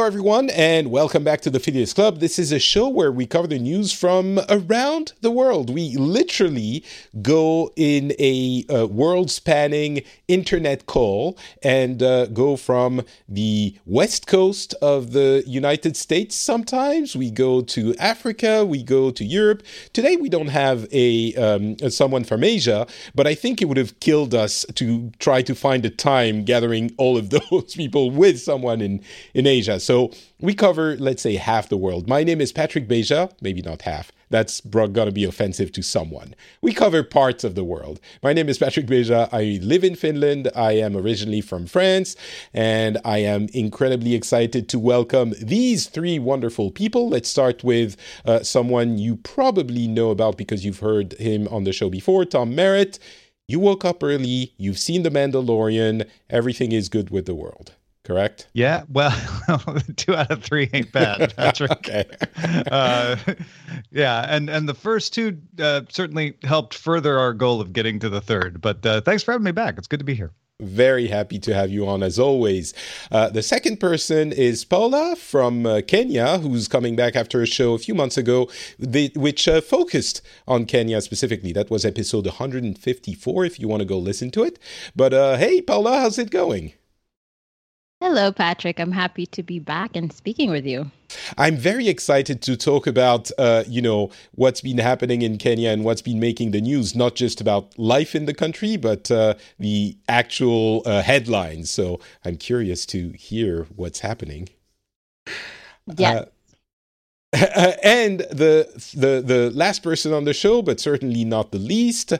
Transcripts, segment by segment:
Hello, everyone, and welcome back to the Phileas Club. This is a show where we cover the news from around the world. We literally go in a uh, world spanning internet call and uh, go from the west coast of the United States sometimes. We go to Africa, we go to Europe. Today, we don't have a um, someone from Asia, but I think it would have killed us to try to find a time gathering all of those people with someone in, in Asia. Beja. We cover, let's say, half the world. My name is Patrick Beja, maybe not half. That's to be offensive to someone. We cover parts of the world. My name is Patrick Beja. I live in Finland. I am originally from France, and I am incredibly excited to welcome these three wonderful people. Let's start with uh, someone you probably know about because you've heard him on the show before, Tom Merritt. You woke up early, you've seen The Mandalorian, everything is good with the world correct? Yeah. Well, two out of three ain't bad, Patrick. okay. uh, yeah, and and the first two uh, certainly helped further our goal of getting to the third. But uh, thanks for having me back. It's good to be here. Very happy to have you on as always. Uh, the second person is Paula from uh, Kenya, who's coming back after a show a few months ago, the, which uh, focused on Kenya specifically. That was episode 154, if you want to go listen to it. But uh, hey, Paula, how's it going? Hello, Patrick. I'm happy to be back and speaking with you. I'm very excited to talk about, uh, you know, what's been happening in Kenya and what's been making the news, not just about life in the country, but uh, the actual uh, headlines. So I'm curious to hear what's happening. Yeah. and the the the last person on the show, but certainly not the least,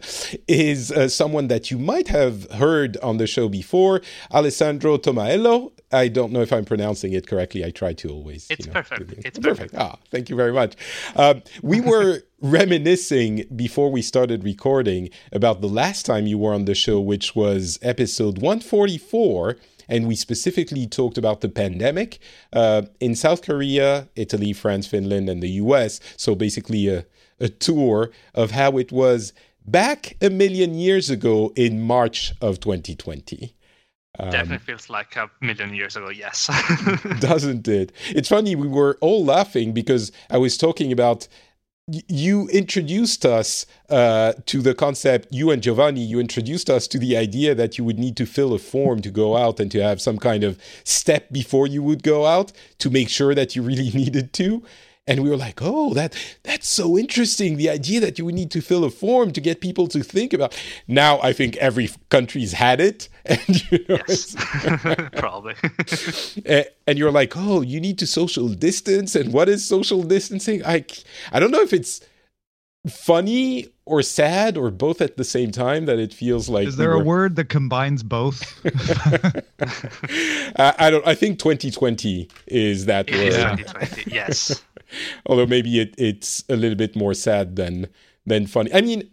is uh, someone that you might have heard on the show before, Alessandro Tomaello. I don't know if I'm pronouncing it correctly. I try to always. It's you know, perfect. It's perfect. perfect. Ah, thank you very much. Um, we were reminiscing before we started recording about the last time you were on the show, which was episode 144 and we specifically talked about the pandemic uh, in South Korea, Italy, France, Finland, and the US. So basically, a, a tour of how it was back a million years ago in March of 2020. Um, Definitely feels like a million years ago, yes. doesn't it? It's funny, we were all laughing because I was talking about you introduced us uh, to the concept, you and Giovanni, you introduced us to the idea that you would need to fill a form to go out and to have some kind of step before you would go out to make sure that you really needed to and we were like, "Oh, that that's so interesting. The idea that you would need to fill a form to get people to think about." Now, I think every country's had it, and you know, yes. probably. and you're like, "Oh, you need to social distance, and what is social distancing?" I I don't know if it's funny or sad or both at the same time that it feels like is there we were... a word that combines both I, I, don't i think 2020 is that word is 2020 yes although maybe it, it's a little bit more sad than than funny. I mean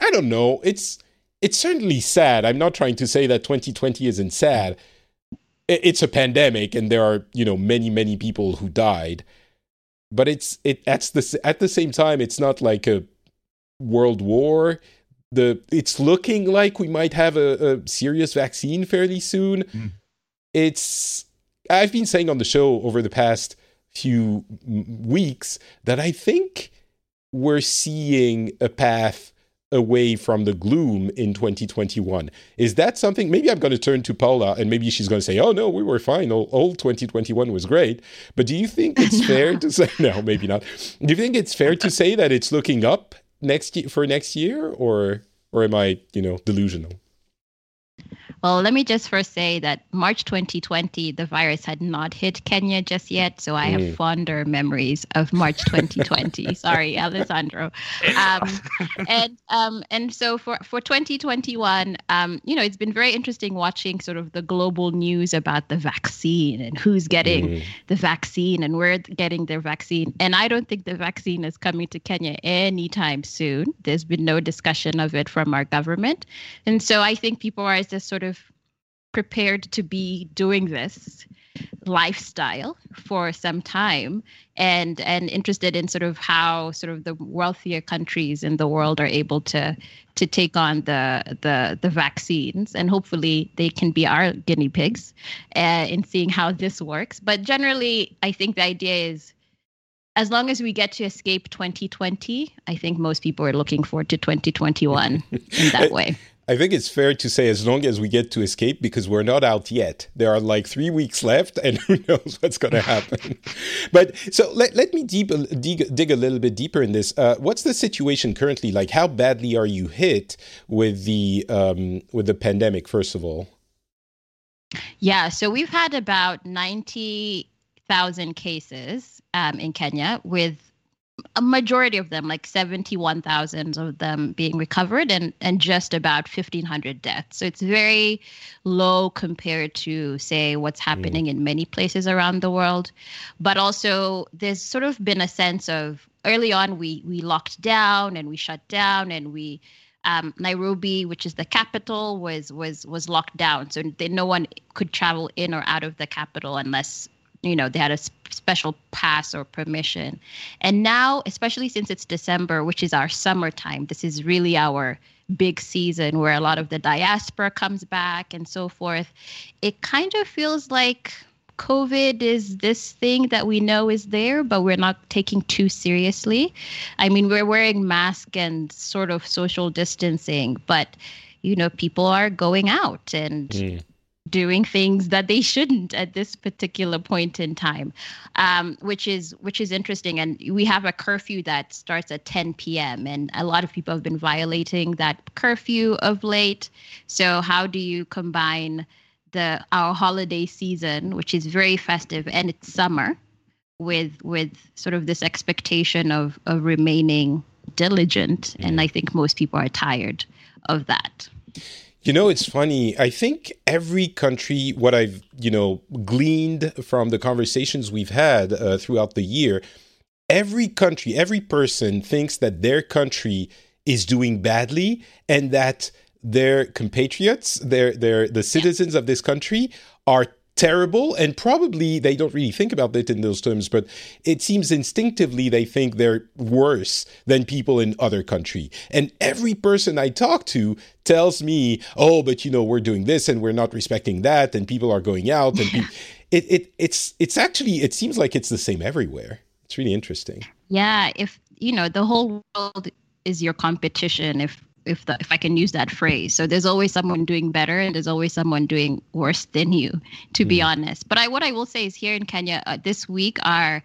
i don't know. It's it's certainly sad. I'm not trying to say that 2020 isn't sad. It's a pandemic and there are you know many many people who died. But it's it at the at the same time it's not like a world war. The it's looking like we might have a, a serious vaccine fairly soon. Mm. it's i've been saying on the show over the past few weeks that i think we're seeing a path away from the gloom in 2021. Is that something? Maybe I'm going to turn to Paula and maybe she's going to say, oh, no, we were fine. All, all 2021 was great. But do you think it's fair to say, no, maybe not. Do you think it's fair to say that it's looking up next year for next year or, or am I, you know, delusional? Well, let me just first say that March 2020, the virus had not hit Kenya just yet. So I have mm. fonder memories of March 2020. Sorry, Alessandro. Um, and um, and so for, for 2021, um, you know, it's been very interesting watching sort of the global news about the vaccine and who's getting mm. the vaccine and where getting their vaccine. And I don't think the vaccine is coming to Kenya anytime soon. There's been no discussion of it from our government. And so I think people are just sort of prepared to be doing this lifestyle for some time and and interested in sort of how sort of the wealthier countries in the world are able to to take on the the the vaccines. And hopefully they can be our guinea pigs uh, in seeing how this works. But generally i think the idea is as long as we get to escape 2020 i think most people are looking forward to 2021 in that way I think it's fair to say as long as we get to escape because we're not out yet. There are like three weeks left and who knows what's going to happen. but so let, let me deep, dig, dig a little bit deeper in this. Uh, what's the situation currently? Like how badly are you hit with the, um, with the pandemic, first of all? Yeah, so we've had about 90,000 cases um, in Kenya with a majority of them, like 71,000 of them being recovered and, and just about 1,500 deaths. So it's very low compared to, say, what's happening mm. in many places around the world. But also, there's sort of been a sense of early on, we, we locked down and we shut down and we. Um, Nairobi, which is the capital, was was was locked down, so they, no one could travel in or out of the capital unless you know they had a special pass or permission. And now especially since it's december which is our summertime this is really our big season where a lot of the diaspora comes back and so forth. It kind of feels like covid is this thing that we know is there but we're not taking too seriously. I mean we're wearing masks and sort of social distancing but you know people are going out and mm doing things that they shouldn't at this particular point in time um, which is which is interesting. And we have a curfew that starts at 10 p.m and a lot of people have been violating that curfew of late. So how do you combine the our holiday season which is very festive and it's summer with with sort of this expectation of of remaining diligent? And i think most people are tired of that you know, it's funny. I think every country, what I've, you know, gleaned from the conversations we've had uh, throughout the year, every country, every person thinks that their country is doing badly and that their compatriots, their, their, the citizens of this country are terrible and probably they don't really think about it in those terms but it seems instinctively they think they're worse than people in other country. And every person i talk to tells me oh but you know we're doing this and we're not respecting that and people are going out and pe- it, it it's it's actually it seems like it's the same everywhere. It's really interesting. Yeah if you know the whole world is your competition if if the, if I can use that phrase. So there's always someone doing better, and there's always someone doing worse than you, to mm. be honest. But I what I will say is here in Kenya uh, this week, our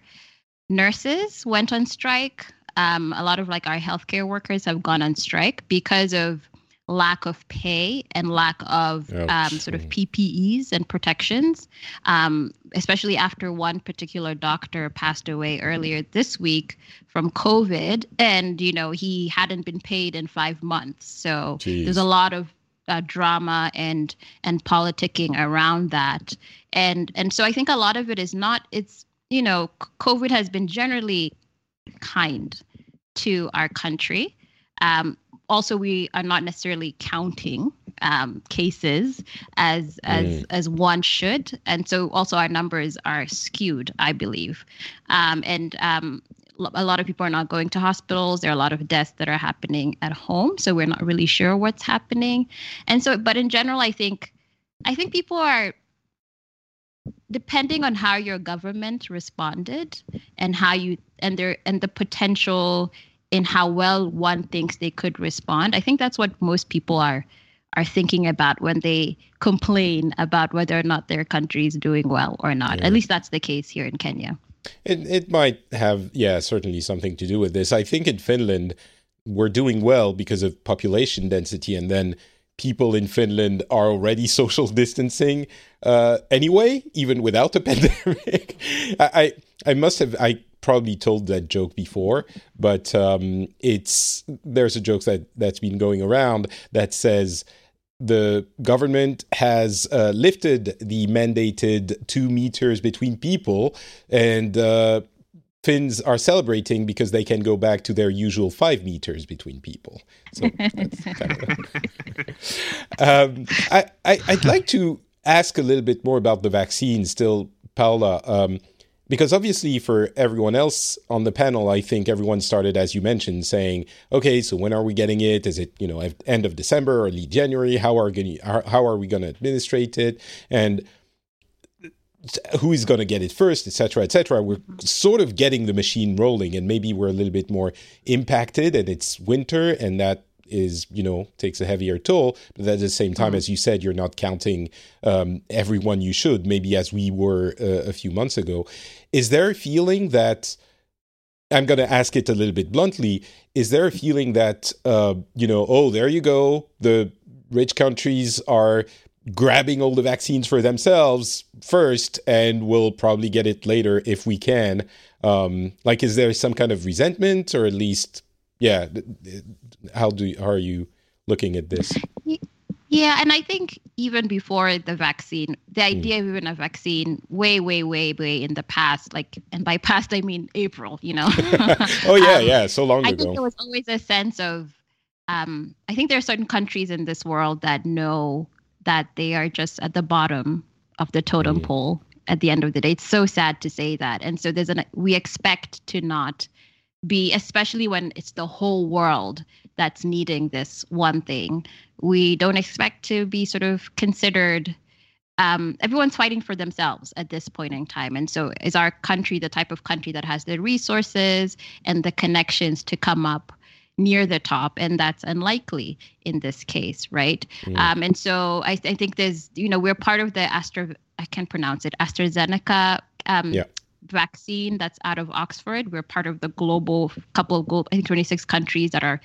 nurses went on strike. Um, a lot of like our healthcare workers have gone on strike because of lack of pay and lack of um, sort of PPEs and protections, um, especially after one particular doctor passed away earlier this week from COVID, and you know he hadn't been paid in five months. So Jeez. there's a lot of uh, drama and and politicking around that, and and so I think a lot of it is not. It's you know COVID has been generally kind to our country. Um, also we are not necessarily counting um, cases as as mm. as one should, and so also our numbers are skewed, I believe, um, and um, a lot of people are not going to hospitals. There are a lot of deaths that are happening at home, so we're not really sure what's happening, and so but in general, I think I think people are depending on how your government responded and how you and their and the potential in how well one thinks they could respond. I think that's what most people are are thinking about when they complain about whether or not their country is doing well or not. Yeah. At least that's the case here in Kenya. It it might have yeah certainly something to do with this. I think in Finland we're doing well because of population density, and then people in Finland are already social distancing uh, anyway, even without the pandemic. I, I I must have I probably told that joke before, but um, it's there's a joke that that's been going around that says the government has uh, lifted the mandated two meters between people, and uh, Finns are celebrating because they can go back to their usual five meters between people. So kind of um, I, I I'd like to ask a little bit more about the vaccine still, Paula. Um, because obviously for everyone else on the panel i think everyone started as you mentioned saying okay so when are we getting it? Is it you know end of december or early january? How are going how are we going to administrate it? And who is going to get it first? Etc etc we're sort of getting the machine rolling and maybe we're a little bit more impacted and it's winter and that is you know takes a heavier toll but at the same time mm-hmm. as you said you're not counting um, everyone you should maybe as we were uh, a few months ago is there a feeling that i'm going to ask it a little bit bluntly is there a feeling that uh, you know oh there you go the rich countries are grabbing all the vaccines for themselves first and we'll probably get it later if we can um, like is there some kind of resentment or at least yeah how do how are you looking at this yeah and i think even before the vaccine the hmm. idea mm. of even a vaccine way way way way in the past like and by past i mean april you know oh yeah um, yeah so long I ago think there was always a sense of um, i think there are certain countries in this world that know that they are just at the bottom of the totem mm. pole at the end of the day it's so sad to say that and so there's an we expect to not be, especially when it's the whole world that's needing this one thing. We don't expect to be sort of considered. Um, everyone's fighting for themselves at this point in time. And so, is our country the type of country that has the resources and the connections to come up near the top? And that's unlikely in this case, right? Mm. Um, and so, I, th- I, think there's, you know, we're part of the Astra, I can't pronounce it, AstraZeneca um, yeah vaccine that's out of Oxford. We're part of the global couple of global, I think 26 countries that are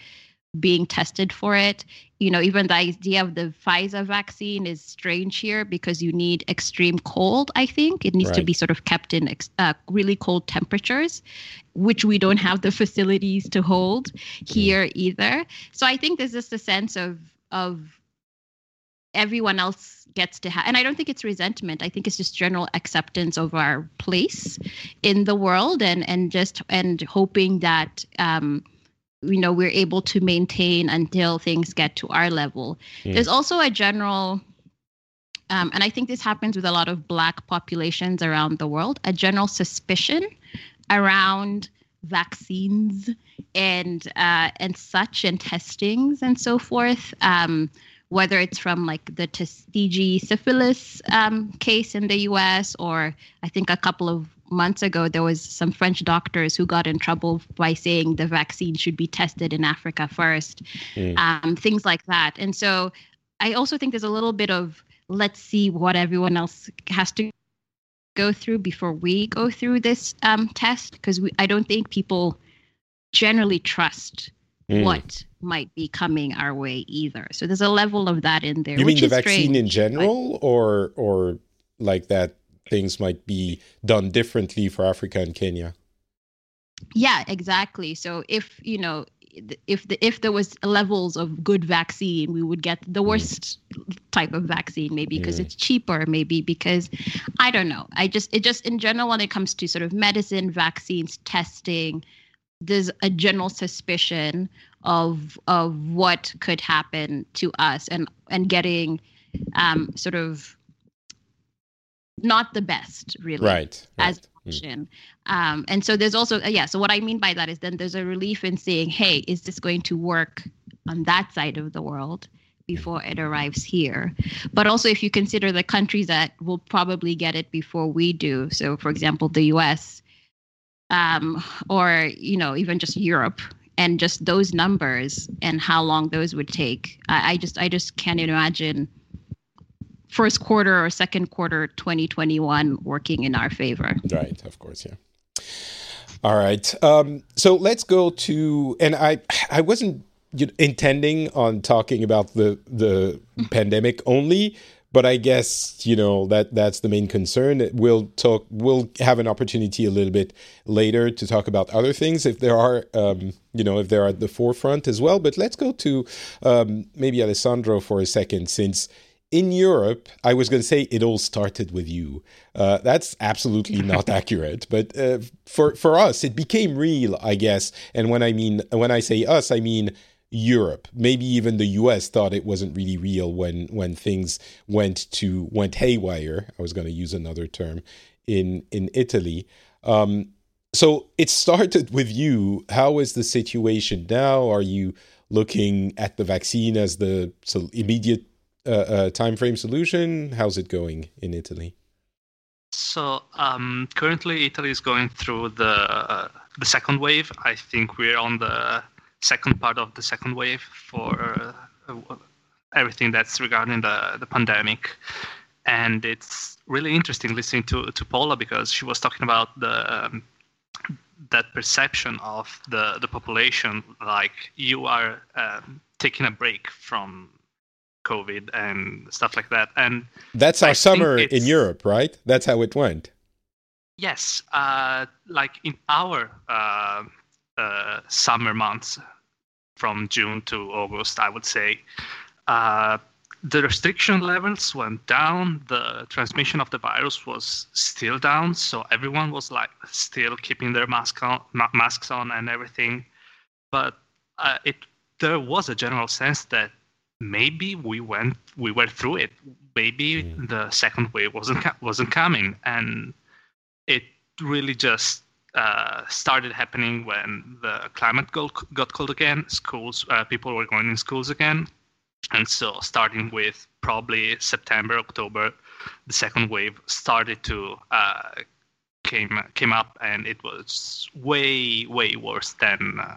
being tested for it. You know, even the idea of the Pfizer vaccine is strange here because you need extreme cold, I think. It needs right. to be sort of kept in uh, really cold temperatures, which we don't have the facilities to hold here either. So I think there's just a sense of of everyone else gets to have and i don't think it's resentment. I think it's just general acceptance of our place in the world and and just and hoping that um you know we're able to maintain until things get to our level. Mm. there's also a general um, and i think this happens with a lot of black populations around the world a general suspicion around vaccines and uh, and such and testings and so forth. Um, whether it's from like the Tuskegee syphilis um, case in the US, or I think a couple of months ago, there was some French doctors who got in trouble by saying the vaccine should be tested in Africa first, mm. um, things like that. And so I also think there's a little bit of let's see what everyone else has to go through before we go through this um, test, because I don't think people generally trust mm. what might be coming our way either. So there's a level of that in there. You mean the vaccine strange, in general, but... or or like that things might be done differently for Africa and Kenya? Yeah, exactly. So if you know if the if there was levels of good vaccine, we would get the mm. worst mm. type of vaccine, maybe because mm. it's cheaper, maybe because I don't know. I just it just in general when it comes to sort of medicine, vaccines, testing, there's a general suspicion of of what could happen to us and and getting um, sort of not the best really right, right. as option mm. um, and so there's also uh, yeah so what i mean by that is then there's a relief in saying hey is this going to work on that side of the world before it arrives here but also if you consider the countries that will probably get it before we do so for example the us um, or you know even just Europe and just those numbers and how long those would take. I, I just I just can't imagine first quarter or second quarter 2021 working in our favor. Right, of course, yeah. All right. Um, so let's go to and I I wasn't intending on talking about the the pandemic only, but I guess you know that that's the main concern. We'll talk. We'll have an opportunity a little bit later to talk about other things if there are, um, you know, if they're at the forefront as well. But let's go to um, maybe Alessandro for a second, since in Europe, I was going to say it all started with you. Uh, that's absolutely not accurate. But uh, for for us, it became real, I guess. And when I mean when I say us, I mean Europe. Maybe even the US thought it wasn't really real when when things went to went haywire. I was going to use another term in in Italy. Um, so it started with you. How is the situation now? Are you looking at the vaccine as the so immediate uh, uh, time frame solution? How's it going in Italy? So um, currently, Italy is going through the uh, the second wave. I think we're on the second part of the second wave for uh, everything that's regarding the the pandemic, and it's really interesting listening to to Paula because she was talking about the um, that perception of the the population like you are um, taking a break from COVID and stuff like that. And that's our I summer in Europe, right? That's how it went. Yes, uh, like in our uh, uh, summer months, from June to August, I would say, uh, the restriction levels went down. The transmission of the virus was still down, so everyone was like still keeping their mask on, masks on, and everything. But uh, it there was a general sense that maybe we went we were through it maybe the second wave wasn't wasn't coming and it really just uh, started happening when the climate got, got cold again schools uh, people were going in schools again. And so starting with probably september october the second wave started to uh, came came up and it was way way worse than uh,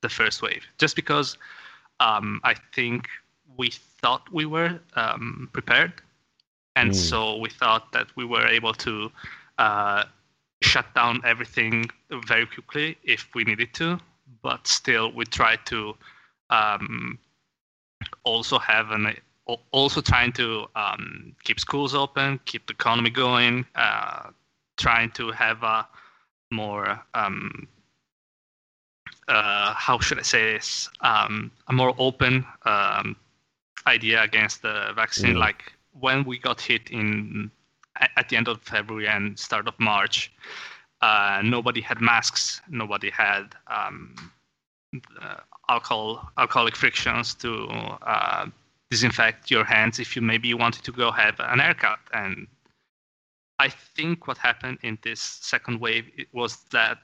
the first wave. Just because um, I think we thought we were um, prepared, and mm. so we thought that we were able to uh, shut down everything very quickly if we needed to. But still, we try to um, also have an also trying to um, keep schools open, keep the economy going, uh, trying to have a more um, uh, how should I say this? Um, a more open um, idea against the vaccine. Mm. Like when we got hit in at the end of February and start of March, uh, nobody had masks. Nobody had um, uh, alcohol alcoholic frictions to uh, disinfect your hands if you maybe wanted to go have an haircut. And I think what happened in this second wave was that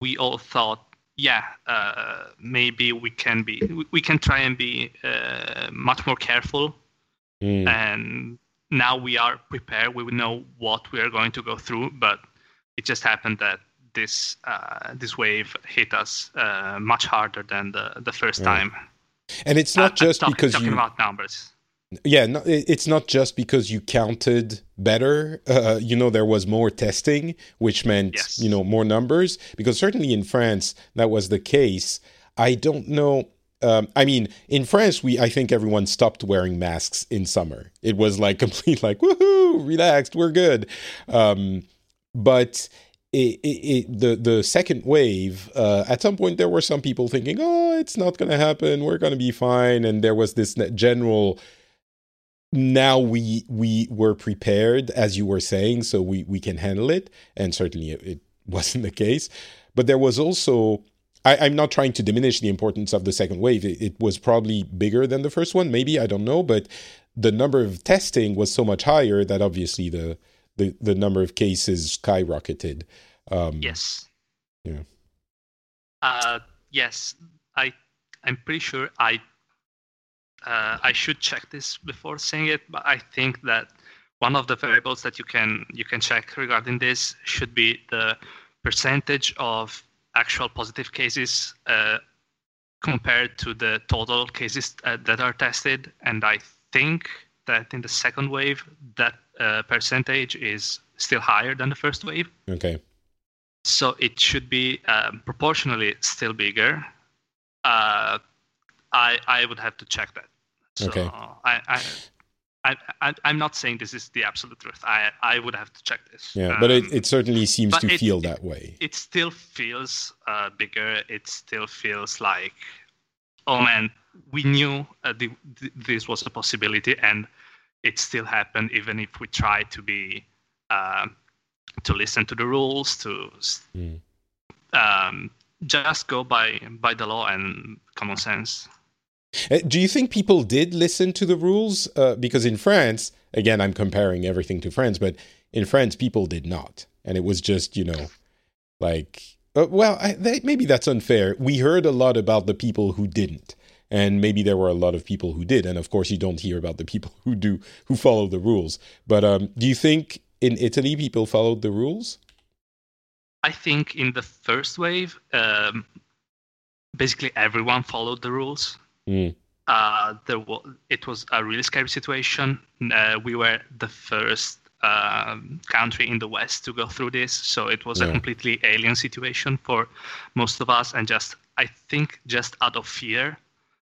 we all thought yeah, uh, maybe we can be we can try and be uh, much more careful. Mm. And now we are prepared. We know what we are going to go through, but it just happened that this uh, this wave hit us uh, much harder than the the first time. And it's not just talk, because talking you about numbers yeah no, it's not just because you counted better uh, you know there was more testing which meant yes. you know more numbers because certainly in france that was the case i don't know um, I mean, in France, we I think everyone stopped wearing masks in summer. It was like complete, like woohoo, relaxed, we're good. Um, but it, it, it, the the second wave, uh, at some point, there were some people thinking, "Oh, it's not going to happen. We're going to be fine," and there was this general now we we were prepared as you were saying so we we can handle it and certainly it, it wasn't the case but there was also I, am not trying to diminish the importance of the second wave. It, it, was probably bigger than the first one maybe i don't know but the number of testing was so much higher that obviously the the, the number of cases skyrocketed. Um, yes. yeah. Uh, yes. I i'm pretty sure i uh, I should check this before saying it, but I think that one of the variables that you can you can check regarding this should be the percentage of actual positive cases uh, compared to the total cases uh, that are tested. And I think that in the second wave, that uh, percentage is still higher than the first wave. Okay. So it should be um, proportionally still bigger. Uh, I I would have to check that. So okay. I, I I, I, am not saying this is the absolute truth. I, I would have to check this. Yeah, but it, it certainly seems to it, feel that way. It still feels uh, bigger. It still feels like, oh man, we knew uh, the, the, this was a possibility, and it still happened, even if we try to be uh, to listen to the rules, to mm. um, just go by by the law and common sense. Uh, do you think people did listen to the rules? Uh, because in France, again, I'm comparing everything to France, but in France, people did not, and it was just you know, like, uh, well, I, they, maybe that's unfair. We heard a lot about the people who didn't, and maybe there were a lot of people who did, and of course, you don't hear about the people who do who follow the rules. But um, do you think in Italy people followed the rules? I think in the first wave, um, basically everyone followed the rules. Mm. Uh, there was, it was a really scary situation. Uh, we were the first um, country in the West to go through this, so it was Yeah. a completely alien situation for most of us. And just, I think, just out of fear,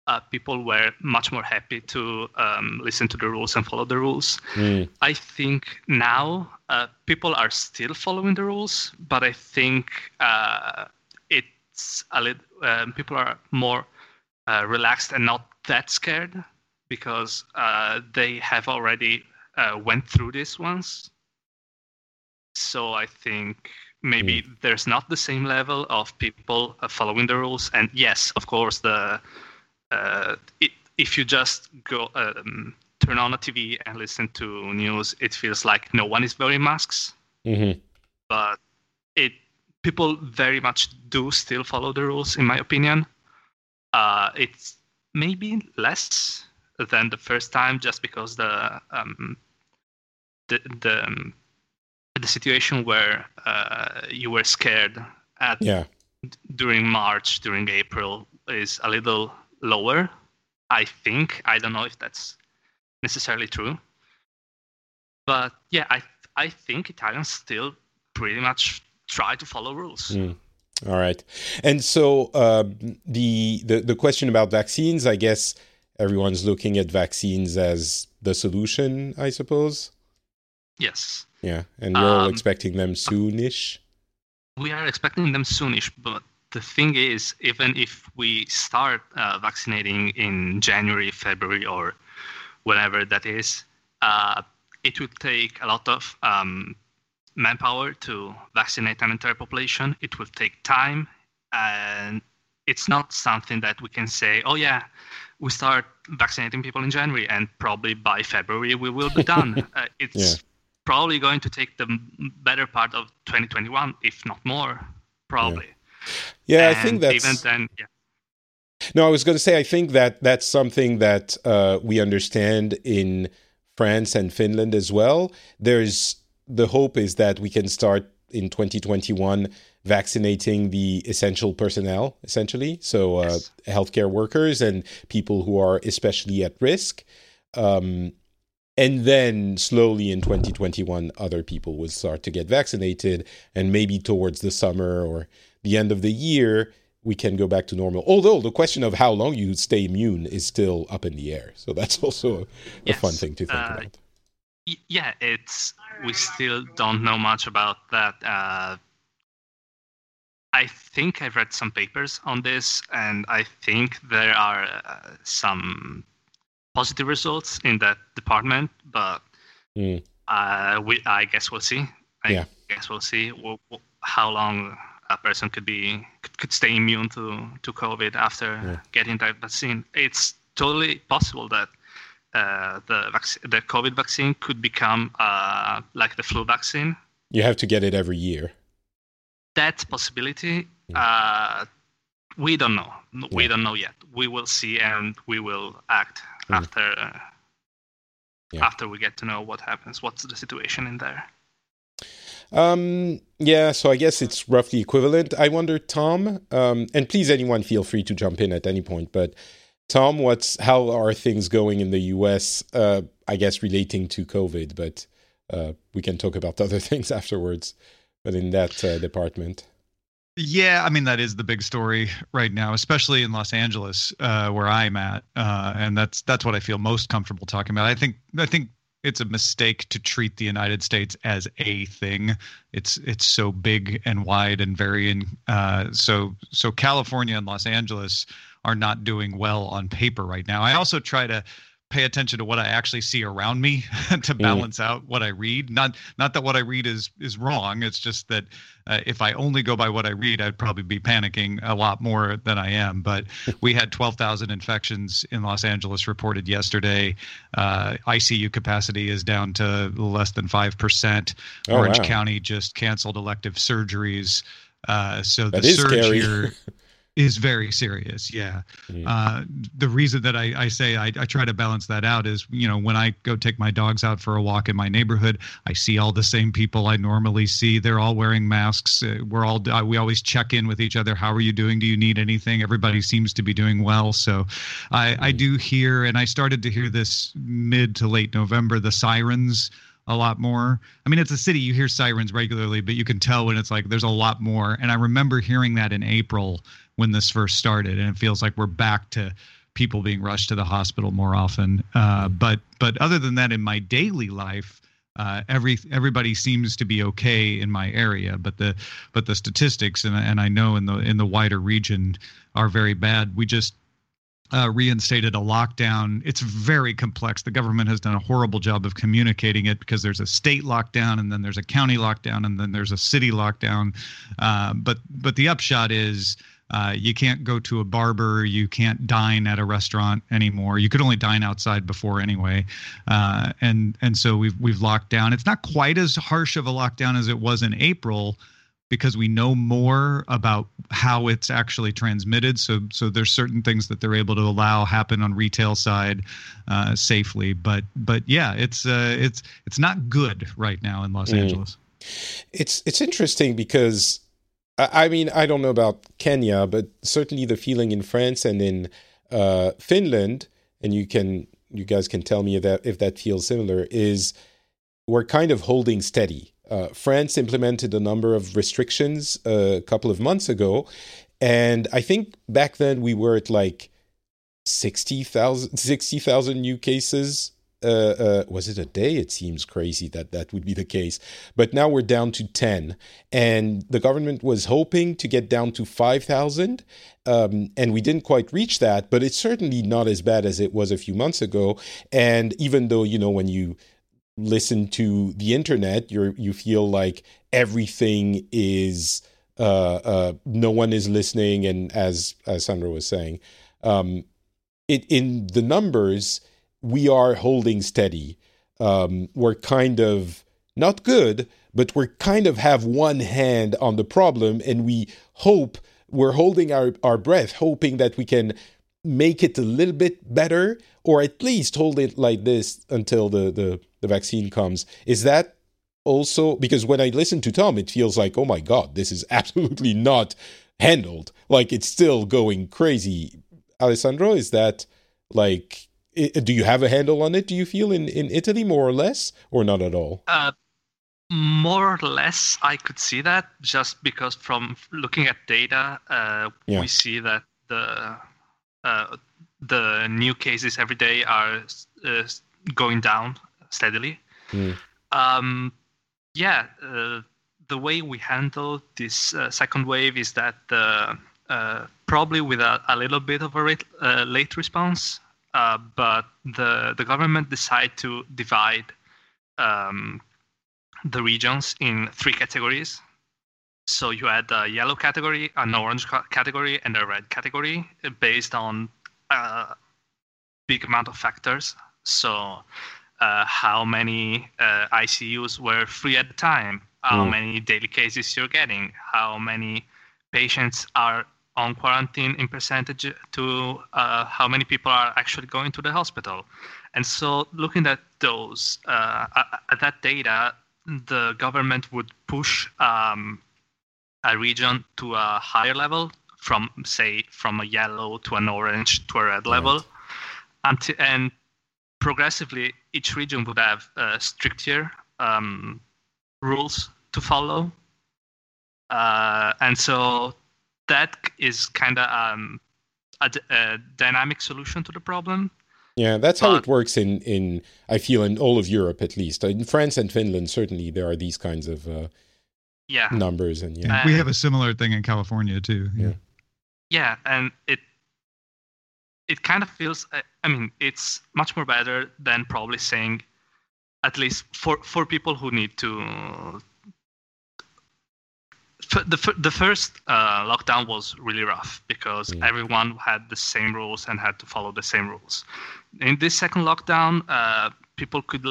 uh, people were much more happy to um, listen to the rules and follow the rules. Mm. I think now uh, people are still following the rules, but I think uh, it's a little. Um, people are more uh, relaxed and not that scared because uh, they have already uh, went through this once. So I think maybe there's not the same level of people uh, following the rules. And yes, of course, the uh, it, if you just go um, turn on a TV and listen to news, it feels like no one is wearing masks. hmm But it people very much do still follow the rules, in my opinion. Uh, it's maybe less than the first time, just because the um, the the, um, the situation where uh, you were scared at Yeah. during March, during April is a little lower. I think. I don't know if that's necessarily true. But yeah, I I think Italians still pretty much try to follow rules. Mm. All right. And so um, the, the the question about vaccines, I guess everyone's looking at vaccines as the solution, I suppose. Yes. Yeah, and we're all Um, expecting them soonish. we are expecting them soonish, but the thing is, even if we start uh, vaccinating in January, February, or whenever that is, uh, it would take a lot of um, manpower to vaccinate an entire population. It will take time, and it's not something that we can say, oh, yeah, we start vaccinating people in January, and probably by February we will be done. uh, it's Yeah. probably going to take the better part of 2021, if not more, probably. Yeah, I think that's even then. Yeah, No, I was going to say I think that that's something that uh, we understand in France and Finland as well. There's the hope is that we can start in 2021 vaccinating the essential personnel, essentially, so uh, Yes. healthcare workers and people who are especially at risk. Um, and then slowly in 2021, other people will start to get vaccinated, and maybe towards the summer or the end of the year, we can go back to normal. Although the question of how long you stay immune is still up in the air, so that's also a, a Yes. fun thing to think Uh, about. Y- yeah. It's we still don't know much about that. Uh, I think I've read some papers on this, and I think there are uh, some positive results in that department, but Mm. uh, we I guess we'll see. I Yeah. guess we'll see w- w- how long a person could be could, could stay immune to to COVID after Yeah. getting that vaccine. It's totally possible that uh, the vac- the COVID vaccine could become uh, like the flu vaccine. You have to get it every year. That possibility, uh, we don't know. We Yeah. don't know yet. We will see, and we will act Mm. after uh, Yeah. after we get to know what happens. What's the situation in there? Um, yeah, so I guess it's roughly equivalent. I wonder, Tom, um, and please, anyone, feel free to jump in at any point. But Tom, what's how are things going in the U.S.? Uh, I guess relating to COVID, but uh, we can talk about other things afterwards. But in that uh, department, Yeah, I mean that is the big story right now, especially in Los Angeles, uh, where I'm at, uh, and that's that's what I feel most comfortable talking about. I think I think it's a mistake to treat the United States as a thing. It's it's so big and wide and varying. Uh, so so California and Los Angeles are not doing well on paper right now. I also try to pay attention to what I actually see around me to balance mm. out what I read. Not not that what I read is is wrong. It's just that uh, if I only go by what I read, I'd probably be panicking a lot more than I am. But we had 12,000 infections in Los Angeles reported yesterday. Uh, ICU capacity is down to less than five percent. Oh, Orange wow. County just canceled elective surgeries. Uh, so that the surge scary. here is very serious. Yeah. Mm. Uh, the reason that I, I say I, I, try to balance that out is, you know, when I go take my dogs out for a walk in my neighborhood, I see all the same people I normally see. They're all wearing masks. Uh, we're all, uh, we always check in with each other. How are you doing? Do you need anything? Everybody seems to be doing well. So I, mm. I do hear, and I started to hear this mid to late November, the sirens a lot more. I mean, it's a city, you hear sirens regularly, but you can tell when it's like there's a lot more. And I remember hearing that in April when this first started, and it feels like we're back to people being rushed to the hospital more often. Uh, but but other than that, in my daily life, uh, every everybody seems to be okay in my area. But the but the statistics, and and I know in the in the wider region, are very bad. We just uh, reinstated a lockdown. It's very complex. The government has done a horrible job of communicating it because there's a state lockdown, and then there's a county lockdown, and then there's a city lockdown. Uh, but but the upshot is uh, you can't go to a barber. You can't dine at a restaurant anymore. You could only dine outside before anyway, uh, and and so we've we've locked down. It's not quite as harsh of a lockdown as it was in April because we know more about how it's actually transmitted. So so there's certain things that they're able to allow happen on retail side uh, safely. But but yeah, it's uh, it's it's not good right now in Los mm. Angeles. It's it's interesting because I mean, I don't know about Kenya, but certainly the feeling in France and in uh, Finland, and you can you guys can tell me if that if that feels similar, is we're kind of holding steady. Uh, France implemented a number of restrictions uh, a couple of months ago, and I think back then we were at like 60,000 60, new cases uh, uh, was it a day? It seems crazy that that would be the case. But now we're down to 10. And the government was hoping to get down to 5,000. Um, and we didn't quite reach that, but it's certainly not as bad as it was a few months ago. And even though, you know, when you listen to the internet, you you feel like everything is, uh, uh, no one is listening. And as, as Sandro was saying, um, it, in the numbers, we are holding steady. Um, we're kind of not good, but we're kind of have one hand on the problem, and we hope we're holding our, our breath, hoping that we can make it a little bit better, or at least hold it like this until the, the, the vaccine comes. Is that also because when I listen to Tom, it feels like, oh my God, this is absolutely not handled. Like it's still going crazy. Alessandro, is that like do you have a handle on it? Do you feel in, in Italy more or less, or not at all? Uh, more or less, I could see that just because from looking at data, uh, yeah. we see that the uh, the new cases every day are uh, going down steadily. Mm. Um, yeah, uh, the way we handle this uh, second wave is that probably with a, a, little bit of a late response uh, but the the government decided to divide um, the regions in three categories. So you had a yellow category, an orange category, and a red category based on a big amount of factors. So uh, how many uh, ICUs were free at the time, how mm. many daily cases you're getting, how many patients are on quarantine in percentage to uh, how many people are actually going to the hospital. And so, looking at those, uh, at that data, the government would push um, a region to a higher level from, say, from a yellow to an orange to a red level. Right. Until, and progressively, each region would have uh, stricter um, rules to follow. Uh, and so that is kind of um, a, a, dynamic solution to the problem. Yeah, that's but, how it works in, in I feel in all of Europe at least. In France and Finland, certainly there are these kinds of uh, yeah numbers, and yeah, we have a similar thing in California too. Yeah, yeah, and it it kind of feels. uh, I mean, it's much more better than probably saying, at least for for people who need to. The, the first uh, lockdown was really rough because everyone had the same rules and had to follow the same rules. In this second lockdown, uh, people could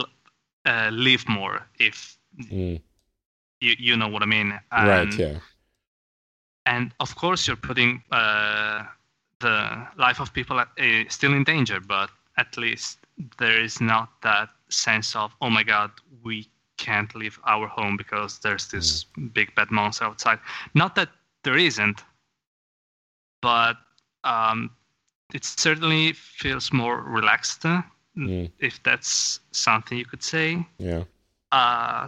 uh, live more if Mm, you, you know what I mean. right. Yeah. and of course you're putting uh, the life of people at, uh, still in danger but at least there is not that sense of oh my god we can't leave our home because there's this big bad monster outside not that there isn't but um, it certainly feels more relaxed uh, Mm, if that's something you could say yeah. uh,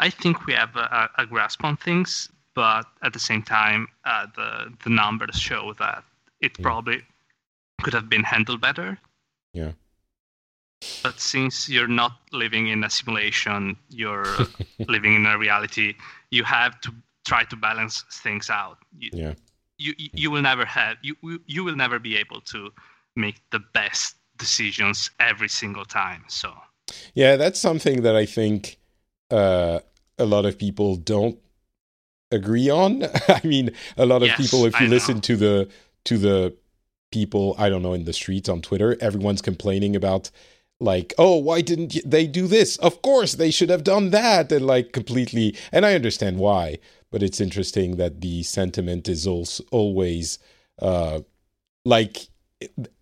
I think we have a, a grasp on things, but at the same time, uh, the the numbers show that it Mm. probably could have been handled better. Yeah. But since you're not living in a simulation, you're living in a reality. You have to try to balance things out. You, Yeah. you you will never have you you- you will never be able to make the best decisions every single time. So Yeah, that's something that I think uh, a lot of people don't agree on. I mean, a lot of Yes, people, if you I listen know. to the to the people, I don't know, in the streets on Twitter, everyone's complaining about like, oh, why didn't they do this? Of course, they should have done that, and like completely. And I understand why, but it's interesting that the sentiment is also always uh, like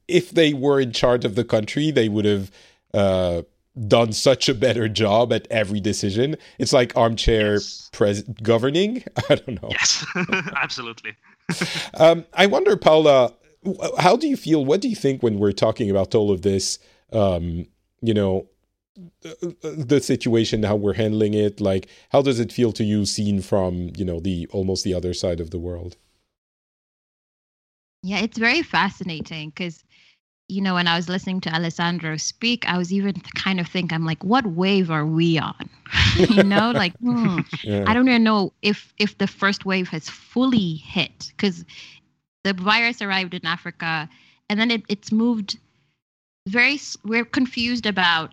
if they were in charge of the country, they would have. Uh, done such a better job at every decision. It's like armchair Yes. pres- governing. I don't know. yes, absolutely. Um, I wonder, Paula, how do you feel? What do you think when we're talking about all of this? Um, you know, the, situation, how we're handling it. Like, how does it feel to you, seen from you know the almost the other side of the world? Yeah, it's very fascinating because, you know, when I was listening to Alessandro speak, I was even kind of think, I'm like, what wave are we on? you know, like, hmm, Yeah. I don't even know if if the first wave has fully hit because the virus arrived in Africa and then it, it's moved very. We're confused about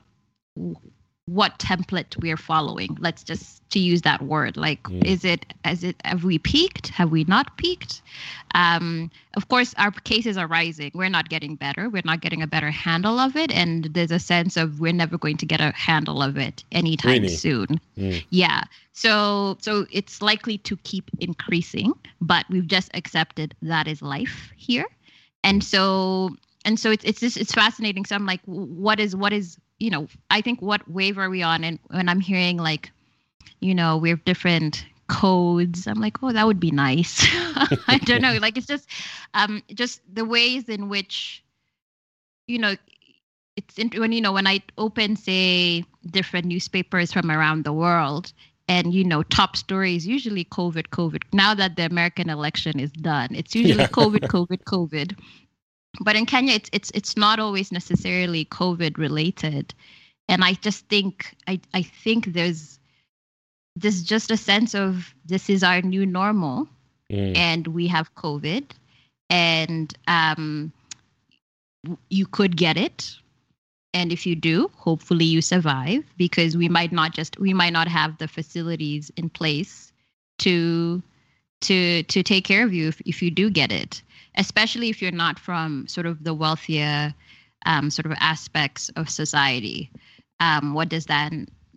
what template we're following. Let's just to use that word. Like, Mm. is it? Is it? Have we peaked? Have we not peaked? Um, of course, our cases are rising. We're not getting better. We're not getting a better handle of it, and there's a sense of we're never going to get a handle of it anytime Really? soon. Mm. Yeah. So so it's likely to keep increasing, but we've just accepted that is life here. And so and so it's it's just it's fascinating. So I'm like, what is what is you know, I think what wave are we on? And when I'm hearing like, you know, we have different codes, I'm like, oh, that would be nice. I don't know. Like it's just um just the ways in which, you know, it's in, when you know when I open say different newspapers from around the world and you know top stories usually covid covid now that the american election is done it's usually Yeah. covid covid covid but in kenya it's it's it's not always necessarily covid related and i just think i i think there's there's just a sense of this is our new normal Mm. and we have COVID, and um, you could get it. And if you do, hopefully you survive because we might not just we might not have the facilities in place to to to take care of you if, if you do get it, especially if you're not from sort of the wealthier um, sort of aspects of society. Um, what does that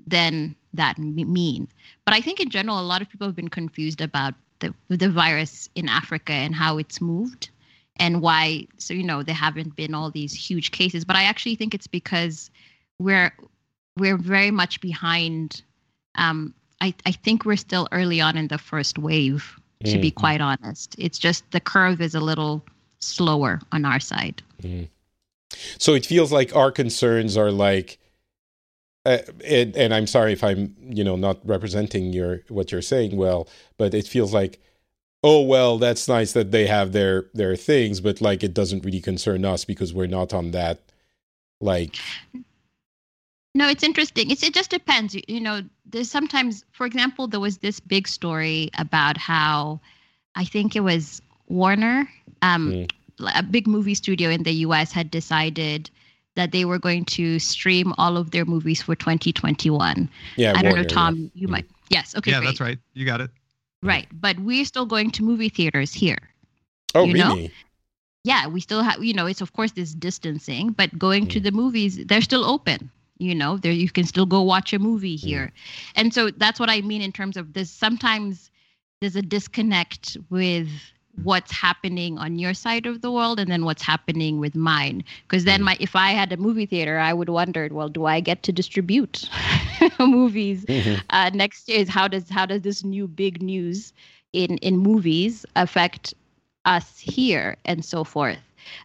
then that mean? But I think in general, a lot of people have been confused about the the virus in Africa and how it's moved and why so you know there haven't been all these huge cases but i actually think it's because we're we're very much behind um i i think we're still early on in the first wave to be Mm. quite honest. It's just the curve is a little slower on our side. So it feels like our concerns are like, uh, and, and I'm sorry if I'm you know not representing your what you're saying well, but it feels like, oh well, that's nice that they have their their things, but like it doesn't really concern us because we're not on that like No, it's interesting. It's, it just depends. You, you know, there's sometimes, for example, there was this big story about how I think it was Warner um, Mm. a big movie studio in the US had decided that they were going to stream all of their movies for 2021. Yeah, I don't know, Tom. yeah. You Mm. might. Yes. Okay. yeah, great. that's right. You got it. Right, but we're still going to movie theaters here. Oh, you know? really? Yeah, we still have. You know, it's of course this distancing, but going to Mm. the movies, they're still open. You know, there you can still go watch a movie Mm. here, and so that's what I mean in terms of this. Sometimes there's a disconnect with what's happening on your side of the world and then what's happening with mine because then Mm. my if i had a movie theater i would wonder well do i get to distribute movies Mhm. uh, next is how does how does this new big news in in movies affect us here and so forth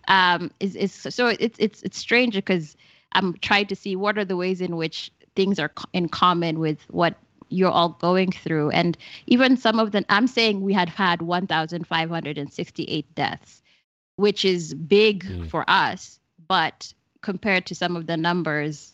um is is so it's it's it's strange because i'm trying to see what are the ways in which things are co- in common with what you're all going through and even some of them i'm saying we had had 1568 deaths which is big Mm. for us but compared to some of the numbers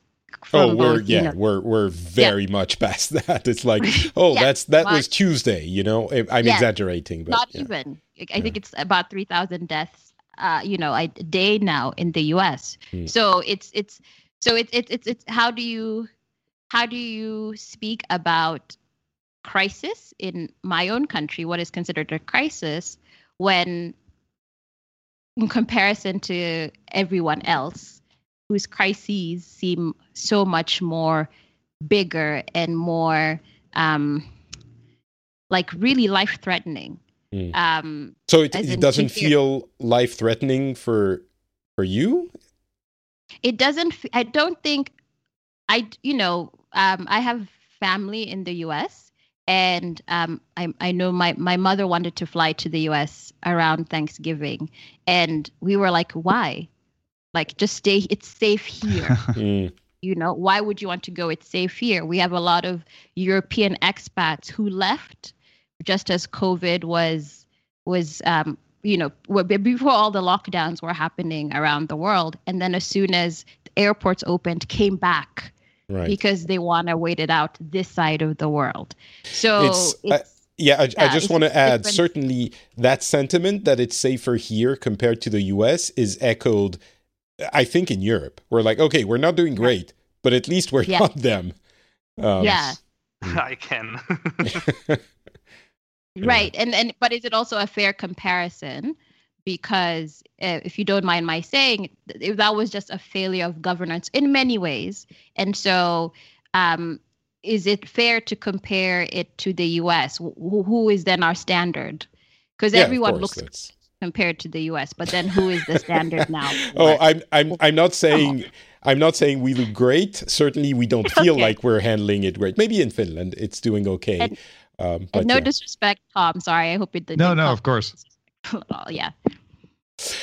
Oh, we're both, you yeah, know, we're we're very much past that. It's like, oh, Yeah, that's that was. Tuesday. You know, I- I'm Yeah, exaggerating, but not yeah. even. I think it's about three thousand deaths, uh, you know, a day now in the U.S. Hmm. So it's it's so it's it's it's it's how do you how do you speak about crisis in my own country? What is considered a crisis when, in comparison to everyone else, whose crises seem so much more bigger and more um, like really life threatening. Hmm. Um, So it, it doesn't feel life threatening for for you. it doesn't I don't think i you know um i have family in the us and um i i know my my mother wanted to fly to the us around thanksgiving and we were like why? Like just stay it's safe here. Mm, you know why would you want to go? It's safe here. We have a lot of european expats who left just as covid was was um you know before all the lockdowns were happening around the world and then as soon as airports opened came back right. because they want to wait it out this side of the world so It's- it's, I- Yeah, I, I just want to add different. certainly that sentiment that it's safer here compared to the US is echoed, I think, in Europe. We're like, okay, we're not doing great, but at least we're Yeah. not them. Um, yeah I can. Yeah. right and and but is it also a fair comparison because uh, if you don't mind my saying that was just a failure of governance in many ways and so um is it fair to compare it to the us who, who is then our standard because Yeah, everyone course, looks compared to the us but then who is the standard now Oh, I'm I'm I'm not saying I'm not saying we look great. Certainly, we don't feel Okay. like we're handling it great. Maybe in Finland, it's doing okay. And- um, but and no yeah. disrespect tom sorry i hope you didn't No, come no, of course. yeah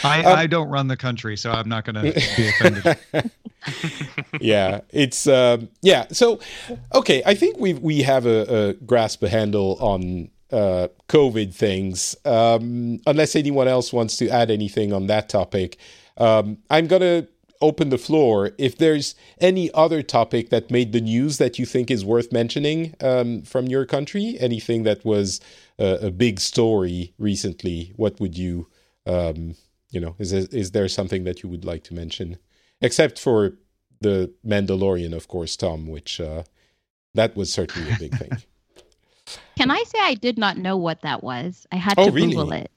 I, Um, I don't run the country, so I'm not going to be offended. yeah, it's um, yeah. So, okay, I think we we have a, a grasp a handle on uh, COVID things. Um, unless anyone else wants to add anything on that topic, um, I'm gonna open the floor. If there's any other topic that made the news that you think is worth mentioning um, from your country, anything that was a, a big story recently, what would you, um, you know, is there, is there something that you would like to mention? Except for the Mandalorian, of course, Tom, which uh, that was certainly a big thing. Can I say I did not know what that was? I had Oh, to really? Google it.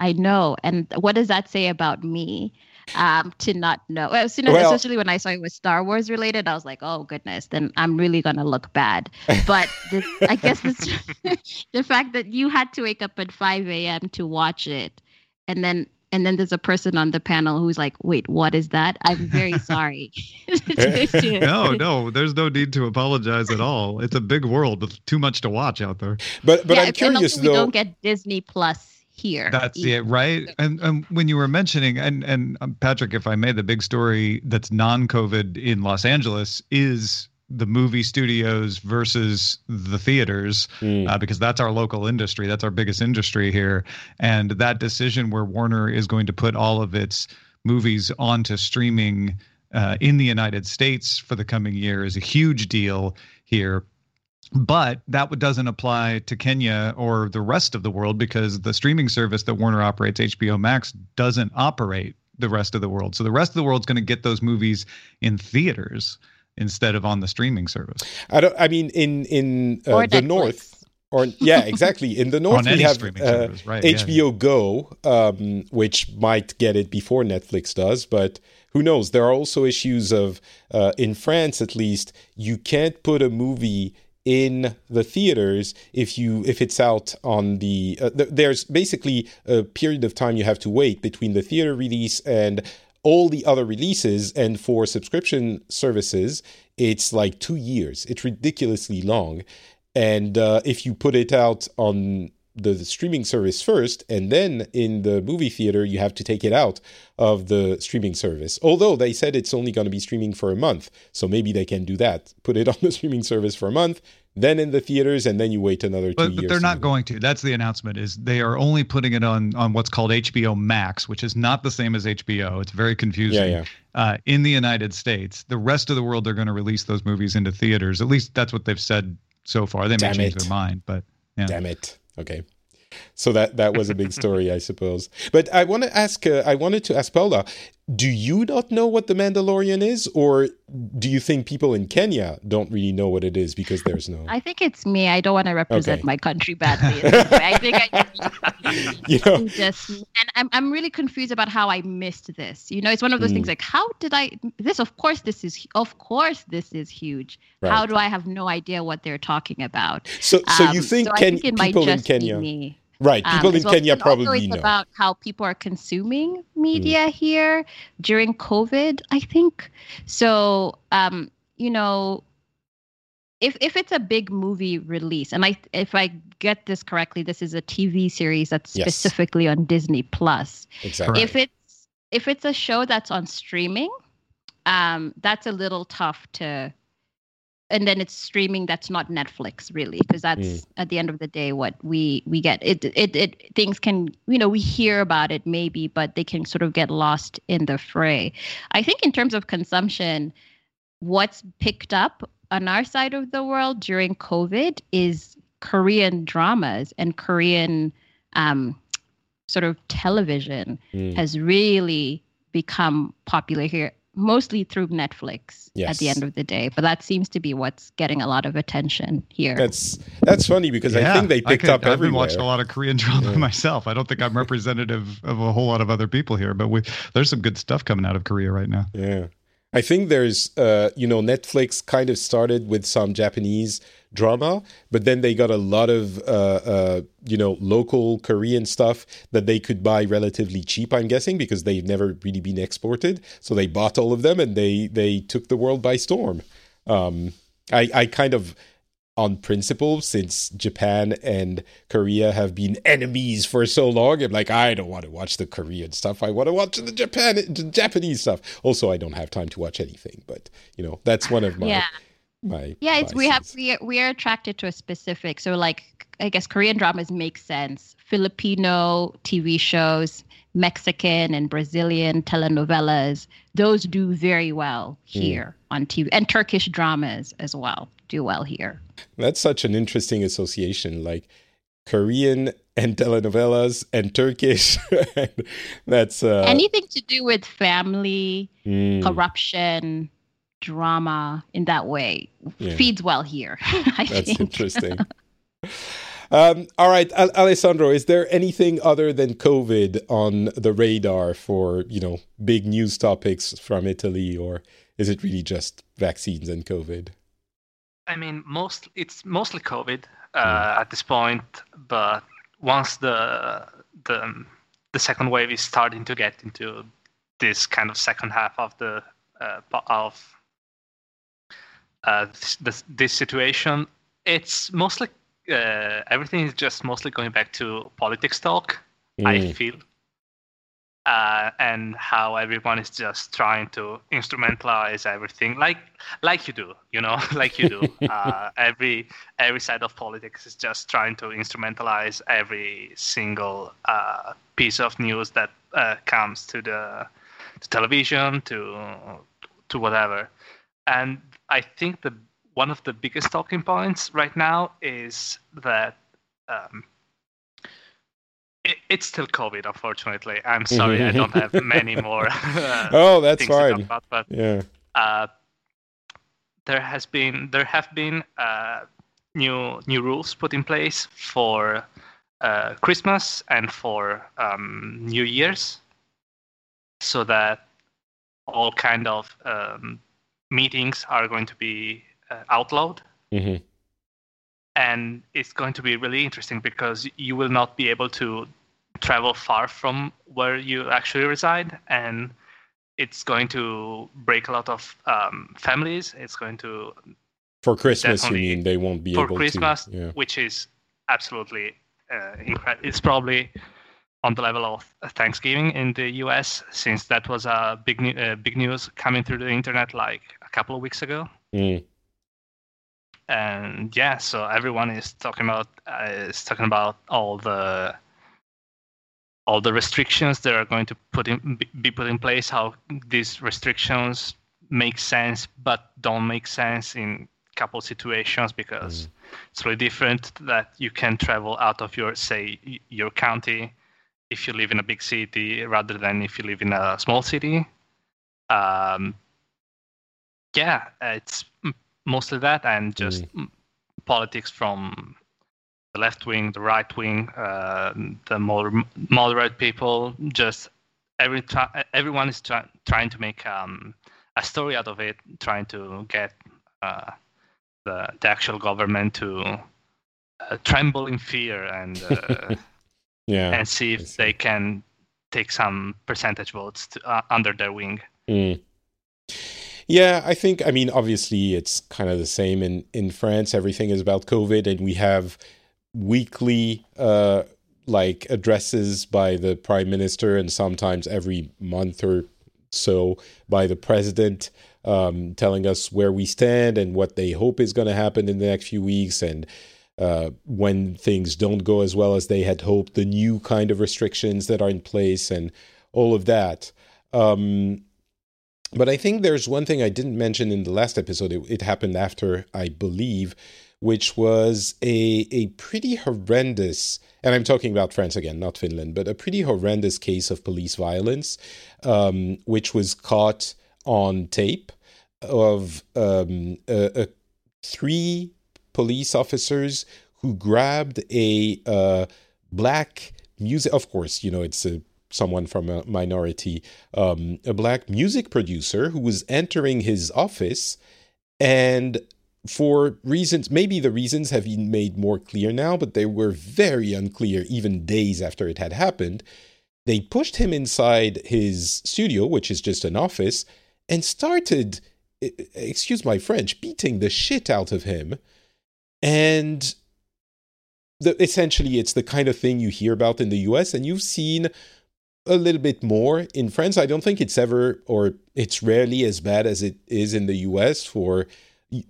I know. And what does that say about me um, to not know? Well, as soon as, Well- especially when I saw it was Star Wars related, I was like, oh, goodness, then I'm really going to look bad. But this, I guess this, the fact that you had to wake up at 5 a.m. to watch it. And then and then there's a person on the panel who's like, wait, what is that? I'm very sorry. No, no, there's no need to apologize at all. It's a big world with too much to watch out there. But but Yeah, I'm and curious also we don't get Disney Plus here. That's either. it, right? And, and when you were mentioning, and and um, Patrick, if I may, the big story that's non-COVID in Los Angeles is the movie studios versus the theaters, Mm, uh, because that's our local industry. That's our biggest industry here, and that decision where Warner is going to put all of its movies onto streaming uh, in the United States for the coming year is a huge deal here. But that doesn't apply to Kenya or the rest of the world because the streaming service that Warner operates, HBO Max, doesn't operate the rest of the world. So the rest of the world's going to get those movies in theaters instead of on the streaming service. I don't. I mean, in in uh, the north, or yeah, exactly. In the north, we have uh, right, HBO yeah. Go, um, which might get it before Netflix does, but who knows? There are also issues of uh, in France, at least, you can't put a movie in the theaters if you if it's out on the uh, th- there's basically a period of time you have to wait between the theater release and all the other releases. And for subscription services it's like 2 years. It's ridiculously long. And uh, if you put it out on the, the streaming service first and then in the movie theater you have to take it out of the streaming service although they said it's only going to be streaming for a month so maybe they can do that put it on the streaming service for a month then in the theaters and then you wait another two but, years but they're not going to that's the announcement is they are only putting it on on what's called hbo max which is not the same as hbo it's very confusing yeah, yeah. Uh, in the united states the rest of the world they're going to release those movies into theaters at least that's what they've said so far they may Damn change it. their mind but yeah. Damn it. Okay. So that that was a big story, I suppose. But I want to ask. Uh, I wanted to ask Paula. Do you not know what the Mandalorian is, or do you think people in Kenya don't really know what it is because there's no? I think it's me. I don't want to represent okay. my country badly. I think I you know just and I'm I'm really confused about how I missed this. You know, it's one of those mm. things like how did I this? Of course, this is of course this is huge. Right. How do I have no idea what they're talking about? So so you um, think, so Ken- people in Kenya? Right. People um, in well. Kenya probably know. about how people are consuming media mm. here during COVID, I think. So, um, you know, if if it's a big movie release, and I if I get this correctly, this is a TV series that's yes. specifically on Disney Plus. Exactly. If it's if it's a show that's on streaming, um, that's a little tough to and then it's streaming that's not netflix really because that's mm. at the end of the day what we we get it, it it things can you know we hear about it maybe but they can sort of get lost in the fray i think in terms of consumption what's picked up on our side of the world during covid is korean dramas and korean um, sort of television mm. has really become popular here mostly through Netflix yes. at the end of the day. But that seems to be what's getting a lot of attention here. That's that's funny because yeah, I think they picked could, up I've everywhere. watched a lot of Korean drama yeah. myself. I don't think I'm representative of a whole lot of other people here, but we, there's some good stuff coming out of Korea right now. Yeah. I think there's, uh, you know, Netflix kind of started with some Japanese drama, but then they got a lot of, uh, uh, you know, local Korean stuff that they could buy relatively cheap. I'm guessing because they've never really been exported, so they bought all of them and they they took the world by storm. Um, I I kind of on principle since Japan and Korea have been enemies for so long. I'm like, I don't want to watch the Korean stuff. I want to watch the Japan the Japanese stuff. Also, I don't have time to watch anything, but you know, that's one of my yeah. My Yeah, it's we have we are, we are attracted to a specific. So like I guess Korean dramas make sense. Filipino TV shows, Mexican and Brazilian telenovelas, those do very well hmm. here mm. on TV and Turkish dramas as well do well here. That's such an interesting association, like Korean and telenovelas and Turkish. That's uh, anything to do with family, mm. corruption, drama in that way yeah. feeds well here. I That's think. interesting. Um, all right, Al- Alessandro, is there anything other than COVID on the radar for you know big news topics from Italy, or is it really just vaccines and COVID? I mean, most it's mostly COVID uh, mm. at this point, but once the the the second wave is starting to get into this kind of second half of the uh, of uh, this, this situation, it's mostly uh, everything is just mostly going back to politics talk. Mm. I feel uh, and how everyone is just trying to instrumentalize everything like like you do you know like you do uh, every every side of politics is just trying to instrumentalize every single uh, piece of news that uh, comes to the to television to to whatever and i think the one of the biggest talking points right now is that um, it, it's still COVID. Unfortunately, I'm sorry, I don't have many more. Uh, oh, that's things to talk fine. about, but Yeah. uh, there has been there have been uh, new new rules put in place for uh, Christmas and for um, New Year's, so that all kind of um, meetings are going to be uh, outlawed hmm and it's going to be really interesting because you will not be able to travel far from where you actually reside and it's going to break a lot of um, families it's going to For Christmas, you mean they won't be for able christmas to? For yeah. Christmas, which is absolutely uh, incredible it's probably on the level of thanksgiving in the us since that was a big uh, big news coming through the internet like couple of weeks ago Mm. and yeah, so everyone is talking about uh, is talking about all the all the restrictions that are going to put in be- put in place. How these restrictions make sense but don't make sense in couple situations because it's really different that you can travel out of your say your county if you live in a big city rather than if you live in a small city. Um, yeah, it's mostly that and just mm. politics from the left wing, the right wing, uh, the more moderate people. Just every try- everyone is try- trying to make um, a story out of it, trying to get uh, the, the actual government to uh, tremble in fear and uh, Yeah. and see if they can take some percentage votes to, uh, under their wing. Mm. Yeah, I think, I mean, obviously it's kind of the same in, in France. Everything is about COVID, and we have weekly, uh, like, addresses by the prime minister, and sometimes every month or so by the president, um, telling us where we stand and what they hope is going to happen in the next few weeks. And uh, when things don't go as well as they had hoped, the new kind of restrictions that are in place, and all of that. Um, but I think there's one thing I didn't mention in the last episode. It, it happened after, I believe, which was a a pretty horrendous, and I'm talking about France again, not Finland, but a pretty horrendous case of police violence, um, which was caught on tape of um, a, a three police officers who grabbed a uh, black music. Of course, you know it's a someone from a minority, um, a black music producer who was entering his office, and for reasons, maybe the reasons have been made more clear now, but they were very unclear even days after it had happened. They pushed him inside his studio, which is just an office, and started, excuse my French, beating the shit out of him. And the, essentially, it's the kind of thing you hear about in the US, and you've seen a little bit more in France. I don't think it's ever or it's rarely as bad as it is in the US for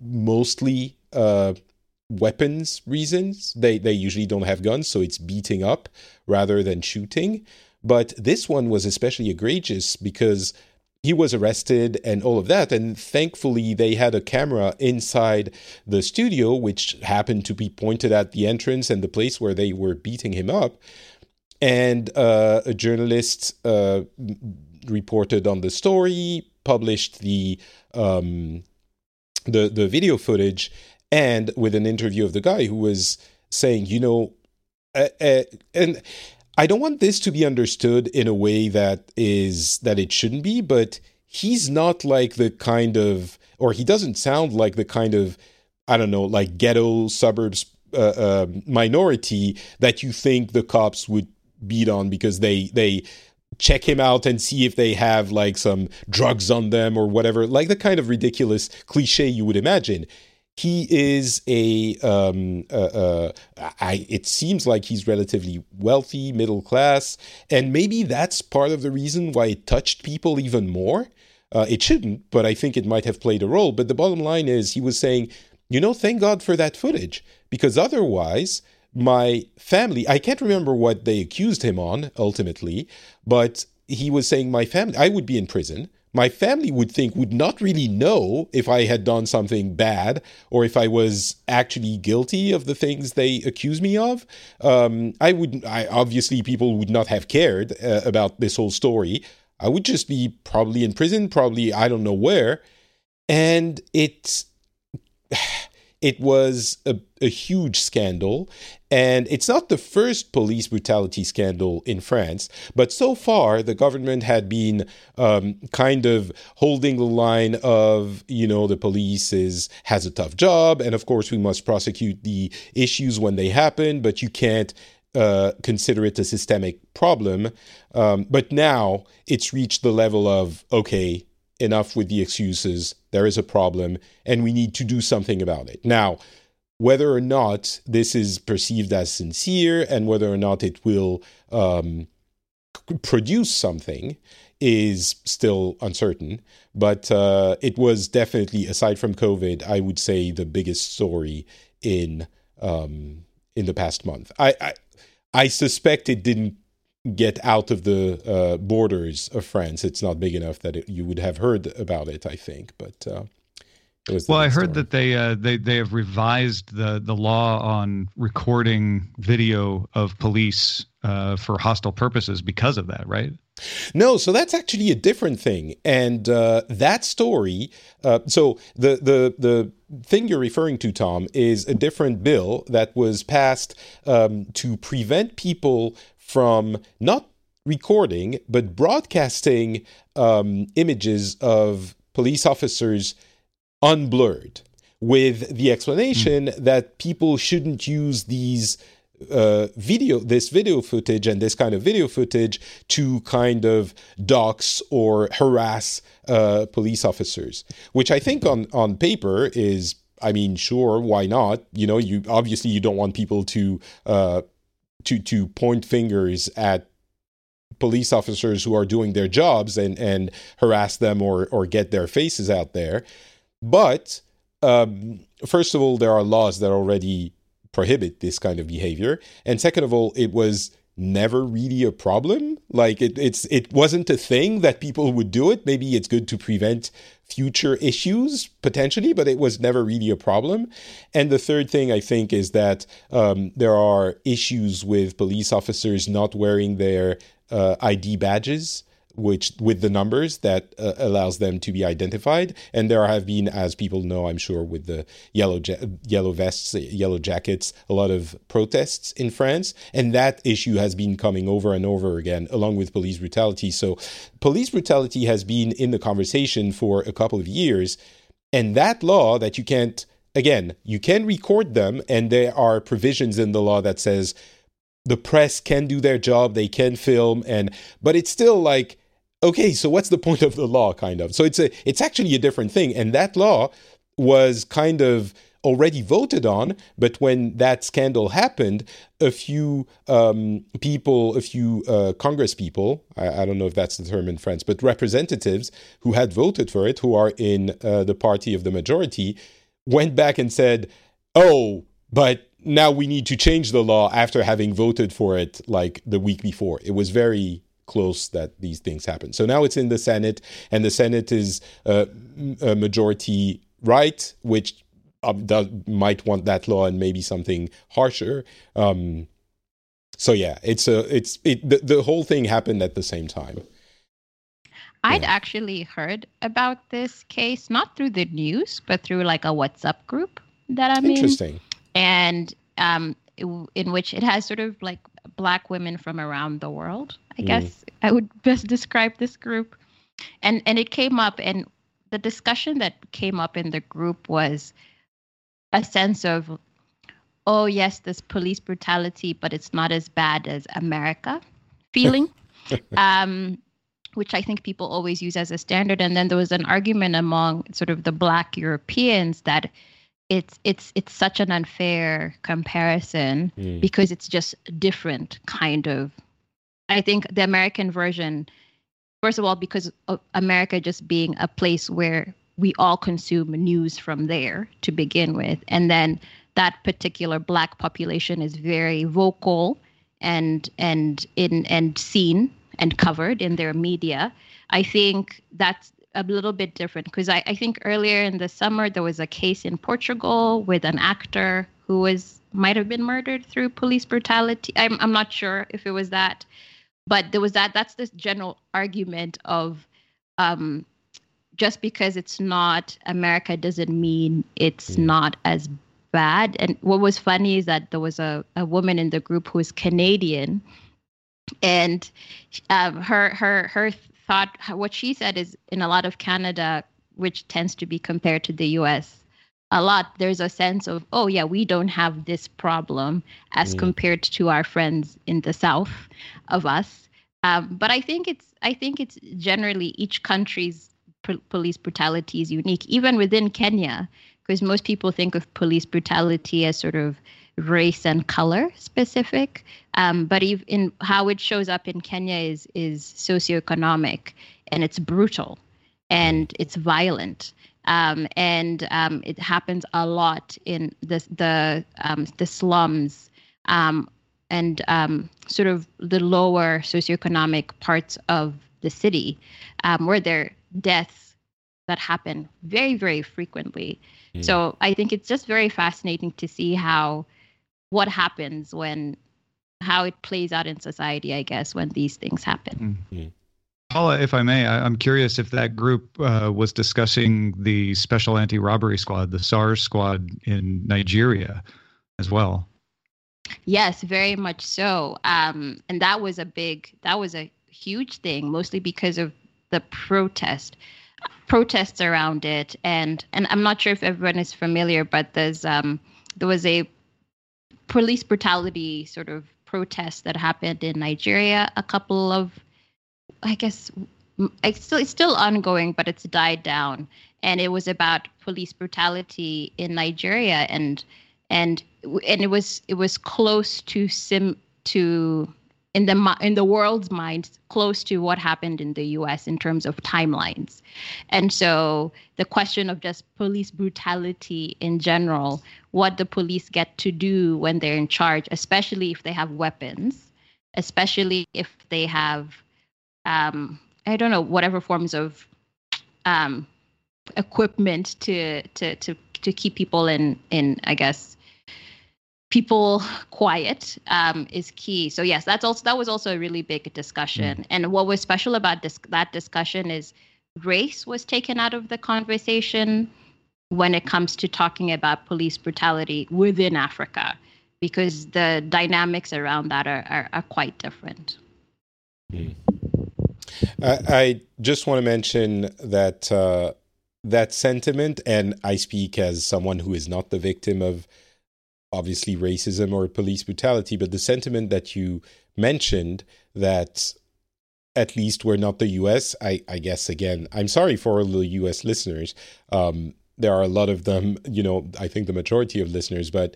mostly uh, weapons reasons. They they usually don't have guns, so it's beating up rather than shooting. But this one was especially egregious because he was arrested and all of that. And thankfully, they had a camera inside the studio, which happened to be pointed at the entrance and the place where they were beating him up and uh, a journalist uh, reported on the story, published the um, the the video footage, and with an interview of the guy who was saying, you know, uh, uh, and I don't want this to be understood in a way that is that it shouldn't be, but he's not like the kind of, or he doesn't sound like the kind of, I don't know, like ghetto suburbs uh, uh, minority that you think the cops would beat on because they they check him out and see if they have like some drugs on them or whatever like the kind of ridiculous cliche you would imagine. He is a um uh, uh i it seems like he's relatively wealthy middle class and maybe that's part of the reason why it touched people even more. Uh, it shouldn't but i think it might have played a role. But the bottom line is he was saying you know thank god for that footage because otherwise my family i can't remember what they accused him on ultimately but he was saying my family i would be in prison my family would think would not really know if I had done something bad or if I was actually guilty of the things they accuse me of. Um, I would, I obviously people would not have cared uh, about this whole story. I would just be probably in prison, probably I don't know where, and it's it was a, a, huge scandal. And it's not the first police brutality scandal in France, but so far the government had been um, kind of holding the line of, you know, the police is has a tough job, and of course we must prosecute the issues when they happen, but you can't uh, consider it a systemic problem. Um, but now it's reached the level of okay, enough with the excuses. There is a problem, and we need to do something about it. Now, whether or not this is perceived as sincere and whether or not it will um, produce something is still uncertain. But uh, it was definitely, aside from COVID, I would say the biggest story in um, in the past month. I, I I suspect it didn't get out of the uh, borders of France. It's not big enough that it, you would have heard about it. I think, but uh, well, I heard story. that they uh, they they have revised the the law on recording video of police uh, for hostile purposes because of that, right? No, so that's actually a different thing, and uh, that story. Uh, so the the the thing you're referring to, Tom, is a different bill that was passed um, to prevent people from not recording but broadcasting um, images of police officers unblurred with the explanation mm. that people shouldn't use these uh, video, this video footage and this kind of video footage to kind of dox or harass uh, police officers, which I think on on paper is, I mean, sure, why not? You know, you obviously you don't want people to uh, to to point fingers at police officers who are doing their jobs and and harass them or or get their faces out there, but um, first of all, there are laws that already prohibit this kind of behavior. And second of all, it was never really a problem. Like it, it's it wasn't a thing that people would do it. Maybe it's good to prevent future issues potentially, but it was never really a problem. And the third thing I think is that um, there are issues with police officers not wearing their uh, ID badges which with the numbers that uh, allows them to be identified. And there have been, as people know, I'm sure, with the yellow ja- yellow vests, yellow jackets, a lot of protests in France, and that issue has been coming over and over again, along with police brutality. So, police brutality has been in the conversation for a couple of years, and that law that you can't. Again, you can record them, and there are provisions in the law that says the press can do their job, they can film, and but it's still like okay, so what's the point of the law, kind of? So it's a it's actually a different thing, and that law was kind of already voted on, but when that scandal happened, a few um, people, a few uh, Congress people, I, I, don't know if that's the term in France, but representatives who had voted for it, who are in uh, the party of the majority, went back and said, oh, but now we need to change the law after having voted for it like the week before. It was very close that these things happen. So now it's in the Senate, and the Senate is uh, a majority right, which uh, does, might want that law and maybe something harsher. Um, so yeah, it's a it's it the, the whole thing happened at the same time. I'd yeah. actually heard about this case not through the news, but through like a WhatsApp group that I'm Interesting. in. And um, in which it has sort of like black women from around the world. I mm. guess I would best describe this group. And and it came up and the discussion that came up in the group was a sense of oh yes, this police brutality, but it's not as bad as America feeling. um, which I think people always use as a standard. And then there was an argument among sort of the black Europeans that it's it's it's such an unfair comparison mm. because it's just different kind of i think the american version first of all because of america just being a place where we all consume news from there to begin with and then that particular black population is very vocal and and in and seen and covered in their media i think that's a little bit different because I, I think earlier in the summer there was a case in Portugal with an actor who was might have been murdered through police brutality. I'm I'm not sure if it was that, but there was that. That's this general argument of um, just because it's not America doesn't mean it's mm. not as bad. And what was funny is that there was a, a woman in the group who was Canadian, and um, her her her thought what she said is in a lot of Canada, which tends to be compared to the U.S. A lot there's a sense of oh yeah we don't have this problem as mm. compared to our friends in the south of us um, but I think it's I think it's generally each country's police brutality is unique, even within Kenya, because most people think of police brutality as sort of race and color specific. Um, but in how it shows up in Kenya is is socioeconomic, and it's brutal, and it's violent. Um, and um, it happens a lot in the the um, the slums um, and um, sort of the lower socioeconomic parts of the city, where there are deaths that happen very, very frequently. Mm. So I think it's just very fascinating to see how what happens when how it plays out in society, I guess, when these things happen. Mm. Paula, if I may, I, am curious if that group uh, was discussing the Special Anti Robbery Squad, the SARS squad in Nigeria as well. Yes, very much so. Um, and that was a big, that was a huge thing, mostly because of the protest protests around it and and I'm not sure if everyone is familiar but there's um there was a police brutality sort of protest that happened in Nigeria a couple of I guess it's still it's still ongoing but it's died down. And it was about police brutality in Nigeria. And and and it was it was close to sim to in the in the world's mind close to what happened in the US in terms of timelines. And so the question of just police brutality in general, what the police get to do when they're in charge, especially if they have weapons, especially if they have um, I don't know whatever forms of um, equipment to to to to keep people in in I guess people quiet um, is key. So yes, that's also that was also a really big discussion. Mm. And what was special about this that discussion is race was taken out of the conversation when it comes to talking about police brutality within Africa, because the dynamics around that are are, are quite different. Mm. I, I, just want to mention that uh, that sentiment, and I speak as someone who is not the victim of obviously racism or police brutality, but the sentiment that you mentioned that at least we're not the US, I, I guess, again, I'm sorry for all the US listeners. Um, there are a lot of them, you know, I think the majority of listeners, but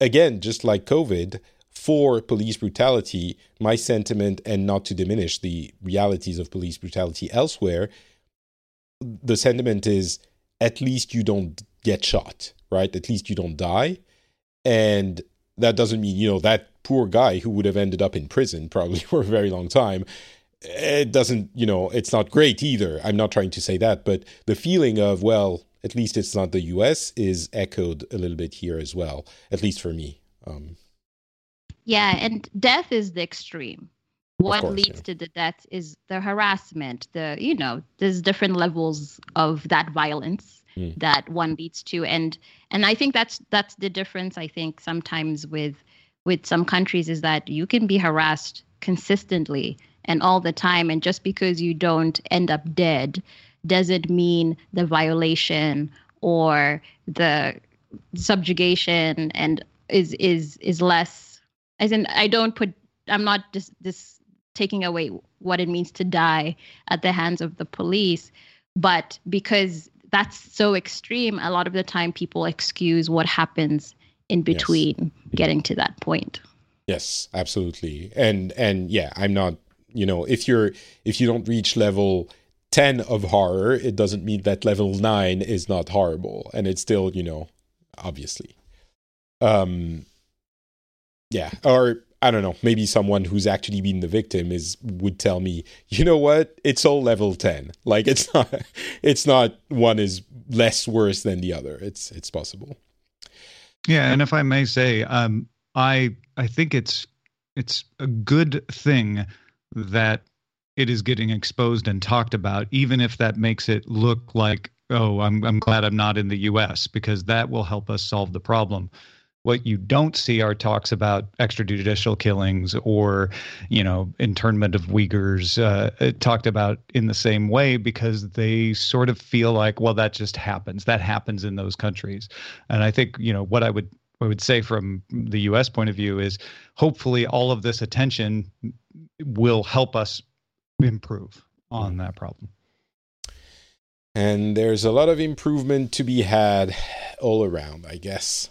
again, just like COVID, for police brutality, my sentiment, and not to diminish the realities of police brutality elsewhere, the sentiment is at least you don't get shot, right? At least you don't die. And that doesn't mean, you know, that poor guy who would have ended up in prison probably for a very long time. It doesn't, you know, it's not great either. I'm not trying to say that, but the feeling of, well, at least it's not the US is echoed a little bit here as well, at least for me. Um, yeah, and death is the extreme. What course, leads yeah. to the death is the harassment, the, you know, there's different levels of that violence mm. that one leads to and and i think that's that's the difference i think sometimes with with some countries is that you can be harassed consistently and all the time and just because you don't end up dead doesn't mean the violation or the subjugation and is is is less as in i don't put i'm not just this taking away what it means to die at the hands of the police but because that's so extreme. A lot of the time people excuse what happens in between yes. getting to that point. Yes absolutely. And and yeah i'm not you know if you're if you don't reach level 10 of horror it doesn't mean that level 9 is not horrible. And it's still you know obviously. Um yeah or I don't know, maybe someone who's actually been the victim is would tell me, you know what, it's all level ten. Like it's not, it's not one is less worse than the other. It's it's possible. Yeah, and if I may say, um, I I think it's it's a good thing that it is getting exposed and talked about, even if that makes it look like, oh, I'm I'm glad I'm not in the U.S. because that will help us solve the problem. What you don't see are talks about extrajudicial killings or, you know, internment of Uyghurs uh, talked about in the same way because they sort of feel like, well, that just happens. That happens in those countries. And I think, you know, what I would I would say from the U.S. point of view is hopefully all of this attention will help us improve on that problem. And there's a lot of improvement to be had all around, I guess.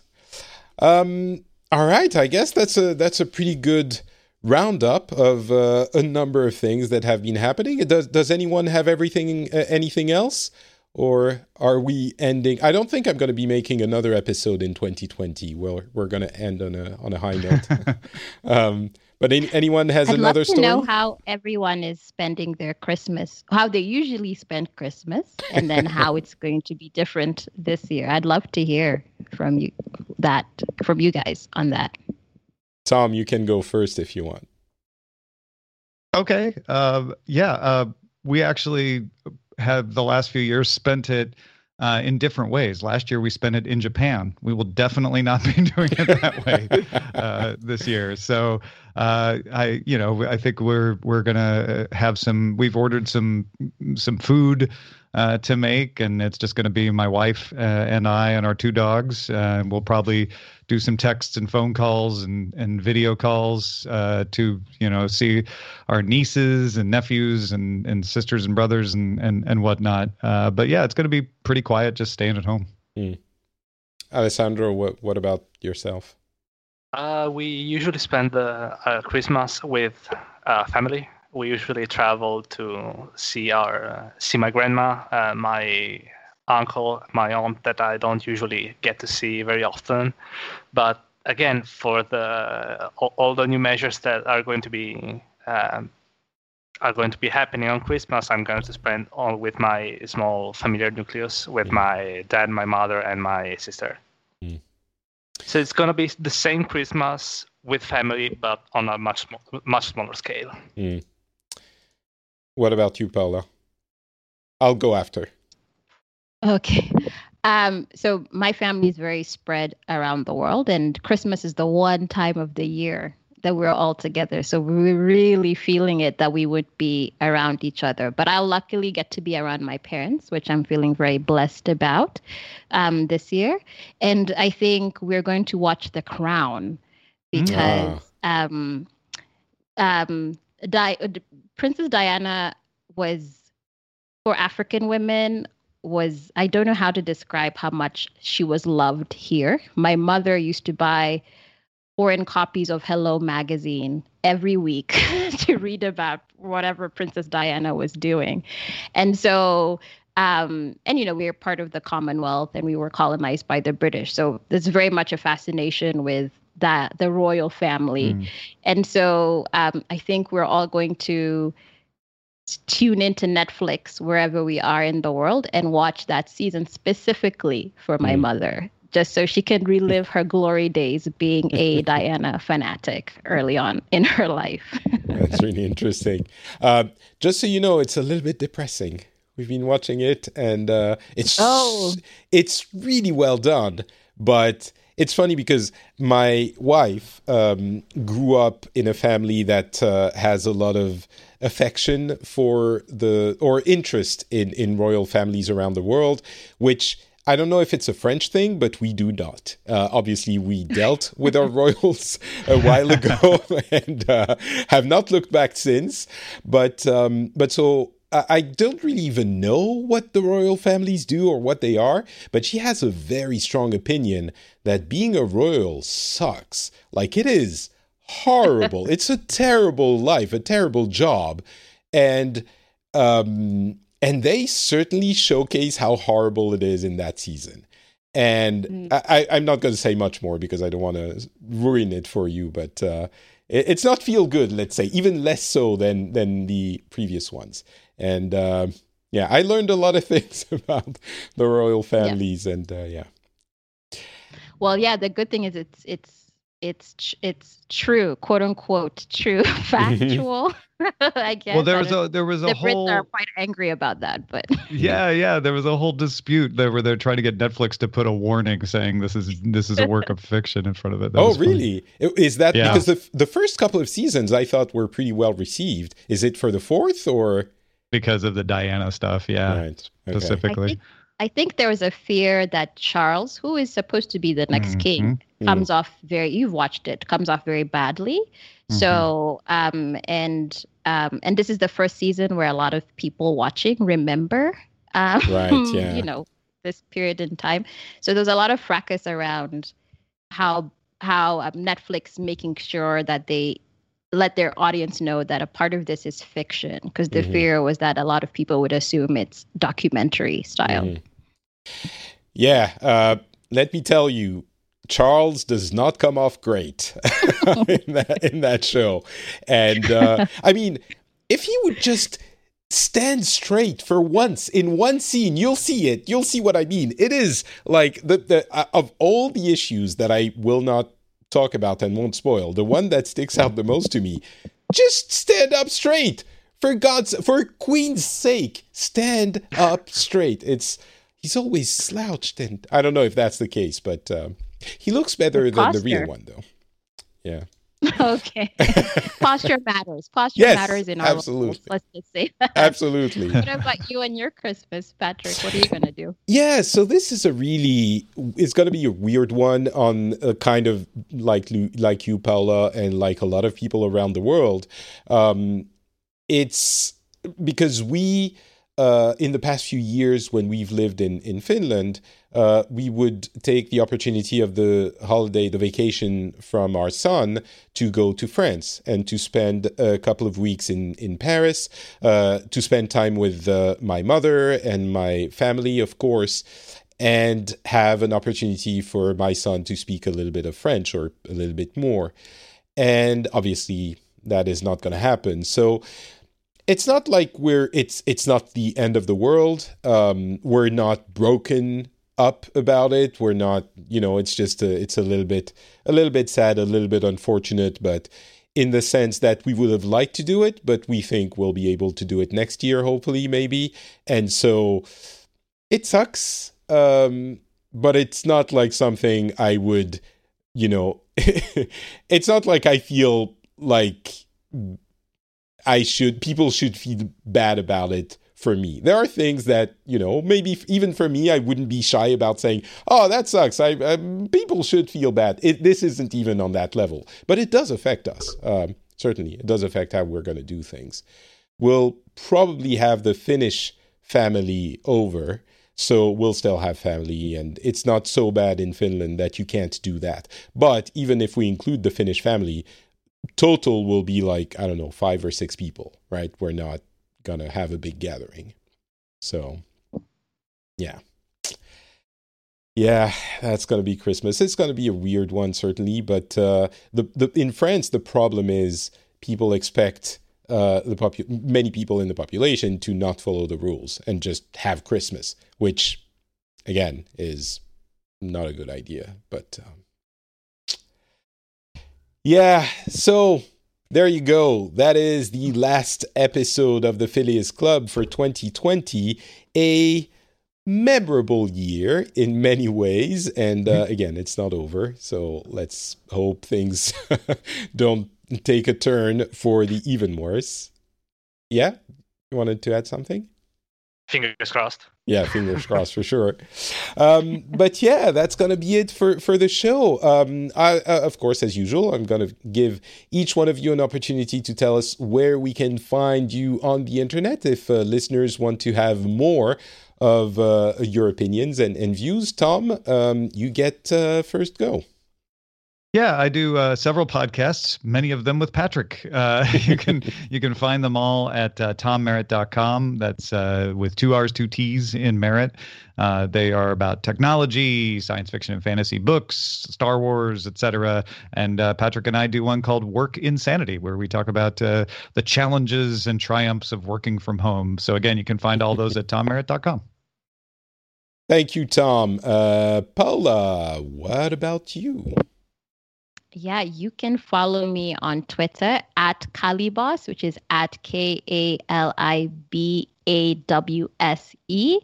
Um, all right, I guess that's a that's a pretty good roundup of uh, a number of things that have been happening. Does does anyone have everything uh, anything else? or are we ending i don't think i'm going to be making another episode in 2020 where we're going to end on a on a high note um, but any, anyone has I'd another love to story? know how everyone is spending their christmas how they usually spend christmas and then how it's going to be different this year. I'd love to hear from you that from you guys on that. Tom you can go first if you want. Okay uh, yeah uh, we actually have the last few years spent it uh, in different ways. Last year we spent it in Japan. We will definitely not be doing it that way uh, this year. So uh, I, you know, I think we're we're gonna have some. We've ordered some some food uh, to make, and it's just going to be my wife uh, and I and our two dogs. Uh, we'll probably do some texts and phone calls and and video calls uh, to you know see our nieces and nephews and and sisters and brothers and and and whatnot. Uh, but yeah, it's going to be pretty quiet, just staying at home. Mm. Alessandro, what what about yourself? Uh, we usually spend the Christmas with family we usually travel to see our uh, see my grandma, uh, my uncle, my aunt that I don't usually get to see very often. But again, for the all, all the new measures that are going to be um, are going to be happening on Christmas, I'm going to spend all with my small familiar nucleus with mm. my dad, my mother, and my sister. Mm. So it's going to be the same Christmas with family, but on a much much smaller scale. Mm. What about you, Paula? I'll go after. Okay. Um, so my family is very spread around the world, and Christmas is the one time of the year that we're all together. So we're really feeling it that we would be around each other. But I'll luckily get to be around my parents, which I'm feeling very blessed about um, this year. And I think we're going to watch The Crown because ah. um, um, Di- Princess Diana was for African women was I don't know how to describe how much she was loved here. My mother used to buy foreign copies of Hello magazine every week to read about whatever Princess Diana was doing. And so um, and you know we are part of the Commonwealth and we were colonized by the British. So there's very much a fascination with that the royal family. Mm. And so um, I think we're all going to tune into Netflix wherever we are in the world and watch that season specifically for my mm. mother, just so she can relive her glory days being a Diana fanatic early on in her life. That's really interesting. Uh, just so you know, it's a little bit depressing. We've been watching it, and uh, it's oh. it's really well done, but it's funny because my wife um, grew up in a family that uh, has a lot of affection for the or interest in in royal families around the world, which I don't know if it's a French thing, but we do not. Uh, obviously, we dealt with our royals a while ago and uh, have not looked back since. But um, but so I don't really even know what the royal families do or what they are, but she has a very strong opinion that being a royal sucks. Like it is horrible. it's a terrible life, a terrible job, and um, and they certainly showcase how horrible it is in that season. And mm. I, am not going to say much more because I don't want to ruin it for you, but uh, it's not feel good. Let's say even less so than than the previous ones. And uh, yeah, I learned a lot of things about the royal families, yeah. and uh, yeah. Well, yeah. The good thing is it's it's it's it's true, quote unquote, true, factual. I guess. Well, there was a there was a the whole. Brits are quite angry about that, but yeah, yeah, there was a whole dispute there where they're trying to get Netflix to put a warning saying this is this is a work of fiction in front of it. That oh, really? Funny. Is that yeah. because the the first couple of seasons I thought were pretty well received? Is it for the fourth or because of the Diana stuff? Yeah, right. okay. specifically. I think there was a fear that Charles, who is supposed to be the next mm-hmm. king, comes mm. off very. You've watched it. Comes off very badly. Mm-hmm. So, um, and um, and this is the first season where a lot of people watching remember, um, right? Yeah. you know, this period in time. So there's a lot of fracas around how how um, Netflix making sure that they let their audience know that a part of this is fiction because the mm-hmm. fear was that a lot of people would assume it's documentary style. Mm-hmm. Yeah, uh, let me tell you, Charles does not come off great in that in that show, and uh, I mean, if he would just stand straight for once in one scene you'll see it you'll see what i mean it is like the, the uh, of all the issues that i will not talk about and won't spoil. The one that sticks out the most to me, just stand up straight. For God's for Queen's sake, stand up straight. It's he's always slouched and I don't know if that's the case, but um, he looks better than the real one though. Yeah. okay. Posture matters. Posture yes, matters in our absolutely. Roles. Let's just say that. Absolutely. what about you and your Christmas, Patrick? What are you going to do? Yeah, so this is a really it's going to be a weird one on a kind of like like you, Paula, and like a lot of people around the world. Um, it's because we uh, in the past few years when we've lived in in Finland uh, we would take the opportunity of the holiday, the vacation from our son to go to France and to spend a couple of weeks in, in Paris, uh, to spend time with uh, my mother and my family, of course, and have an opportunity for my son to speak a little bit of French or a little bit more. And obviously, that is not going to happen. So, it's not like we're it's it's not the end of the world. Um, we're not broken up about it. We're not, you know, it's just a, it's a little bit a little bit sad, a little bit unfortunate, but in the sense that we would have liked to do it, but we think we'll be able to do it next year, hopefully, maybe. And so it sucks, um, but it's not like something I would, you know, it's not like I feel like I should people should feel bad about it for me. There are things that, you know, maybe even for me, I wouldn't be shy about saying, oh, that sucks. I, um, people should feel bad. It, this isn't even on that level, but it does affect us. Um, certainly, it does affect how we're going to do things. We'll probably have the Finnish family over. So we'll still have family, and it's not so bad in Finland that you can't do that. But even if we include the Finnish family, total will be like, I don't know, five or six people, right? We're not gonna have a big gathering. So, yeah. Yeah, that's going to be Christmas. It's going to be a weird one, certainly. But uh, the, the in France, the problem is people expect uh, the popu- many people in the population to not follow the rules and just have Christmas, which, again, is not a good idea. But um, yeah, so there you go. That is the last episode of the Phileas Club for 2020. A memorable year in many ways. And uh, mm-hmm. again, it's not over. So let's hope things don't take a turn for the even worse. Yeah? You wanted to add something? Fingers crossed. Yeah, fingers crossed for sure. Um, but yeah, that's going to be it for, for the show. Um, I, uh, of course, as usual, I'm going to give each one of you an opportunity to tell us where we can find you on the internet if uh, listeners want to have more of uh, your opinions and, and views. Tom, um, you get uh, first go. Yeah, I do uh, several podcasts, many of them with Patrick. Uh, you can you can find them all at uh, tommerritt.com. That's uh, with two R's, two T's in Merritt. Uh, they are about technology, science fiction and fantasy books, Star Wars, etc. And uh, Patrick and I do one called Work Insanity, where we talk about uh, the challenges and triumphs of working from home. So again, you can find all those at tommerritt.com. Thank you, Tom. Paula, what about you? Yeah, you can follow me on Twitter at Kalibawse, which is at K A L I B A W S E.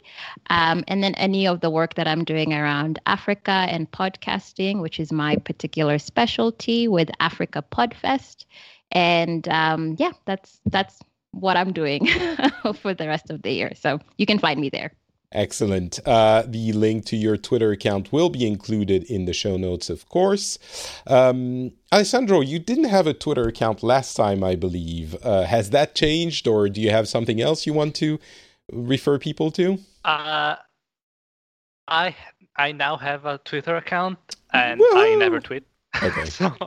Um, and then any of the work that I'm doing around Africa and podcasting, which is my particular specialty with Africa Podfest. And um, yeah, that's that's what I'm doing for the rest of the year. So you can find me there. Excellent. Uh, the link to your Twitter account will be included in the show notes, of course. Um, Alessandro, you didn't have a Twitter account last time, I believe. Uh, has that changed, or do you have something else you want to refer people to? Uh, I I now have a Twitter account, and! I never tweet. Okay. so,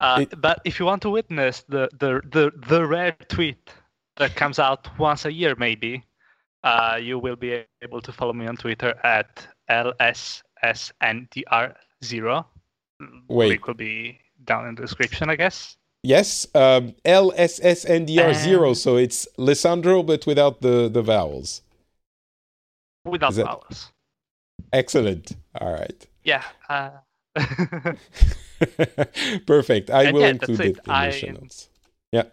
uh, it, but if you want to witness the, the the the rare tweet that comes out once a year, maybe uh, you will be able to follow me on Twitter at lssndr0. Wait. Link will be down in the description, I guess. Yes, um, LSSNDR0. so it's Alessandro, but without the, the vowels. Without that... vowels. Excellent. All right. Yeah. Uh... Perfect. I and will yeah, include it, it in I... the show notes. Yeah.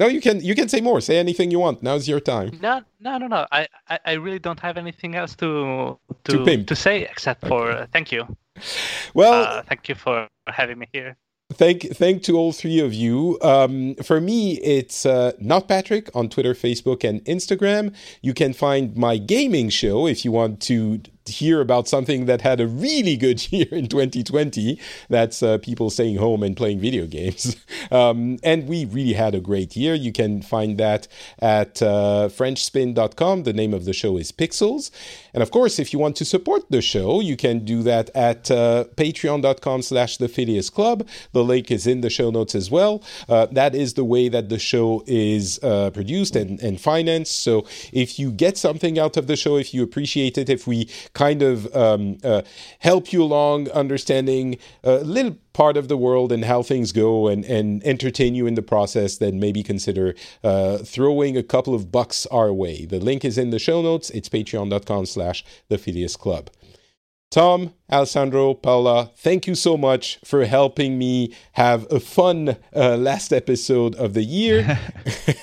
No, you can you can say more. Say anything you want. Now's your time. No, no, no, no. I, I, I really don't have anything else to to to, to say except for okay. uh, thank you. Well, uh, thank you for having me here. Thank thank to all three of you. Um, for me, it's uh, not Patrick on Twitter, Facebook, and Instagram. You can find my gaming show if you want to hear about something that had a really good year in 2020. That's uh, people staying home and playing video games. Um, and we really had a great year. You can find that at uh, FrenchSpin.com. The name of the show is Pixels. And of course, if you want to support the show, you can do that at uh, patreon.com slash the Phileas Club. The link is in the show notes as well. Uh, that is the way that the show is uh, produced and, and financed. So if you get something out of the show, if you appreciate it, if we kind of um, uh, help you along understanding a little part of the world and how things go and, and entertain you in the process, then maybe consider uh, throwing a couple of bucks our way. The link is in the show notes. It's patreon.com slash the Phileas Club. Tom, Alessandro, Paula, thank you so much for helping me have a fun uh, last episode of the year.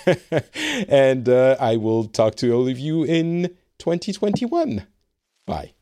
and uh, I will talk to all of you in 2021. Bye.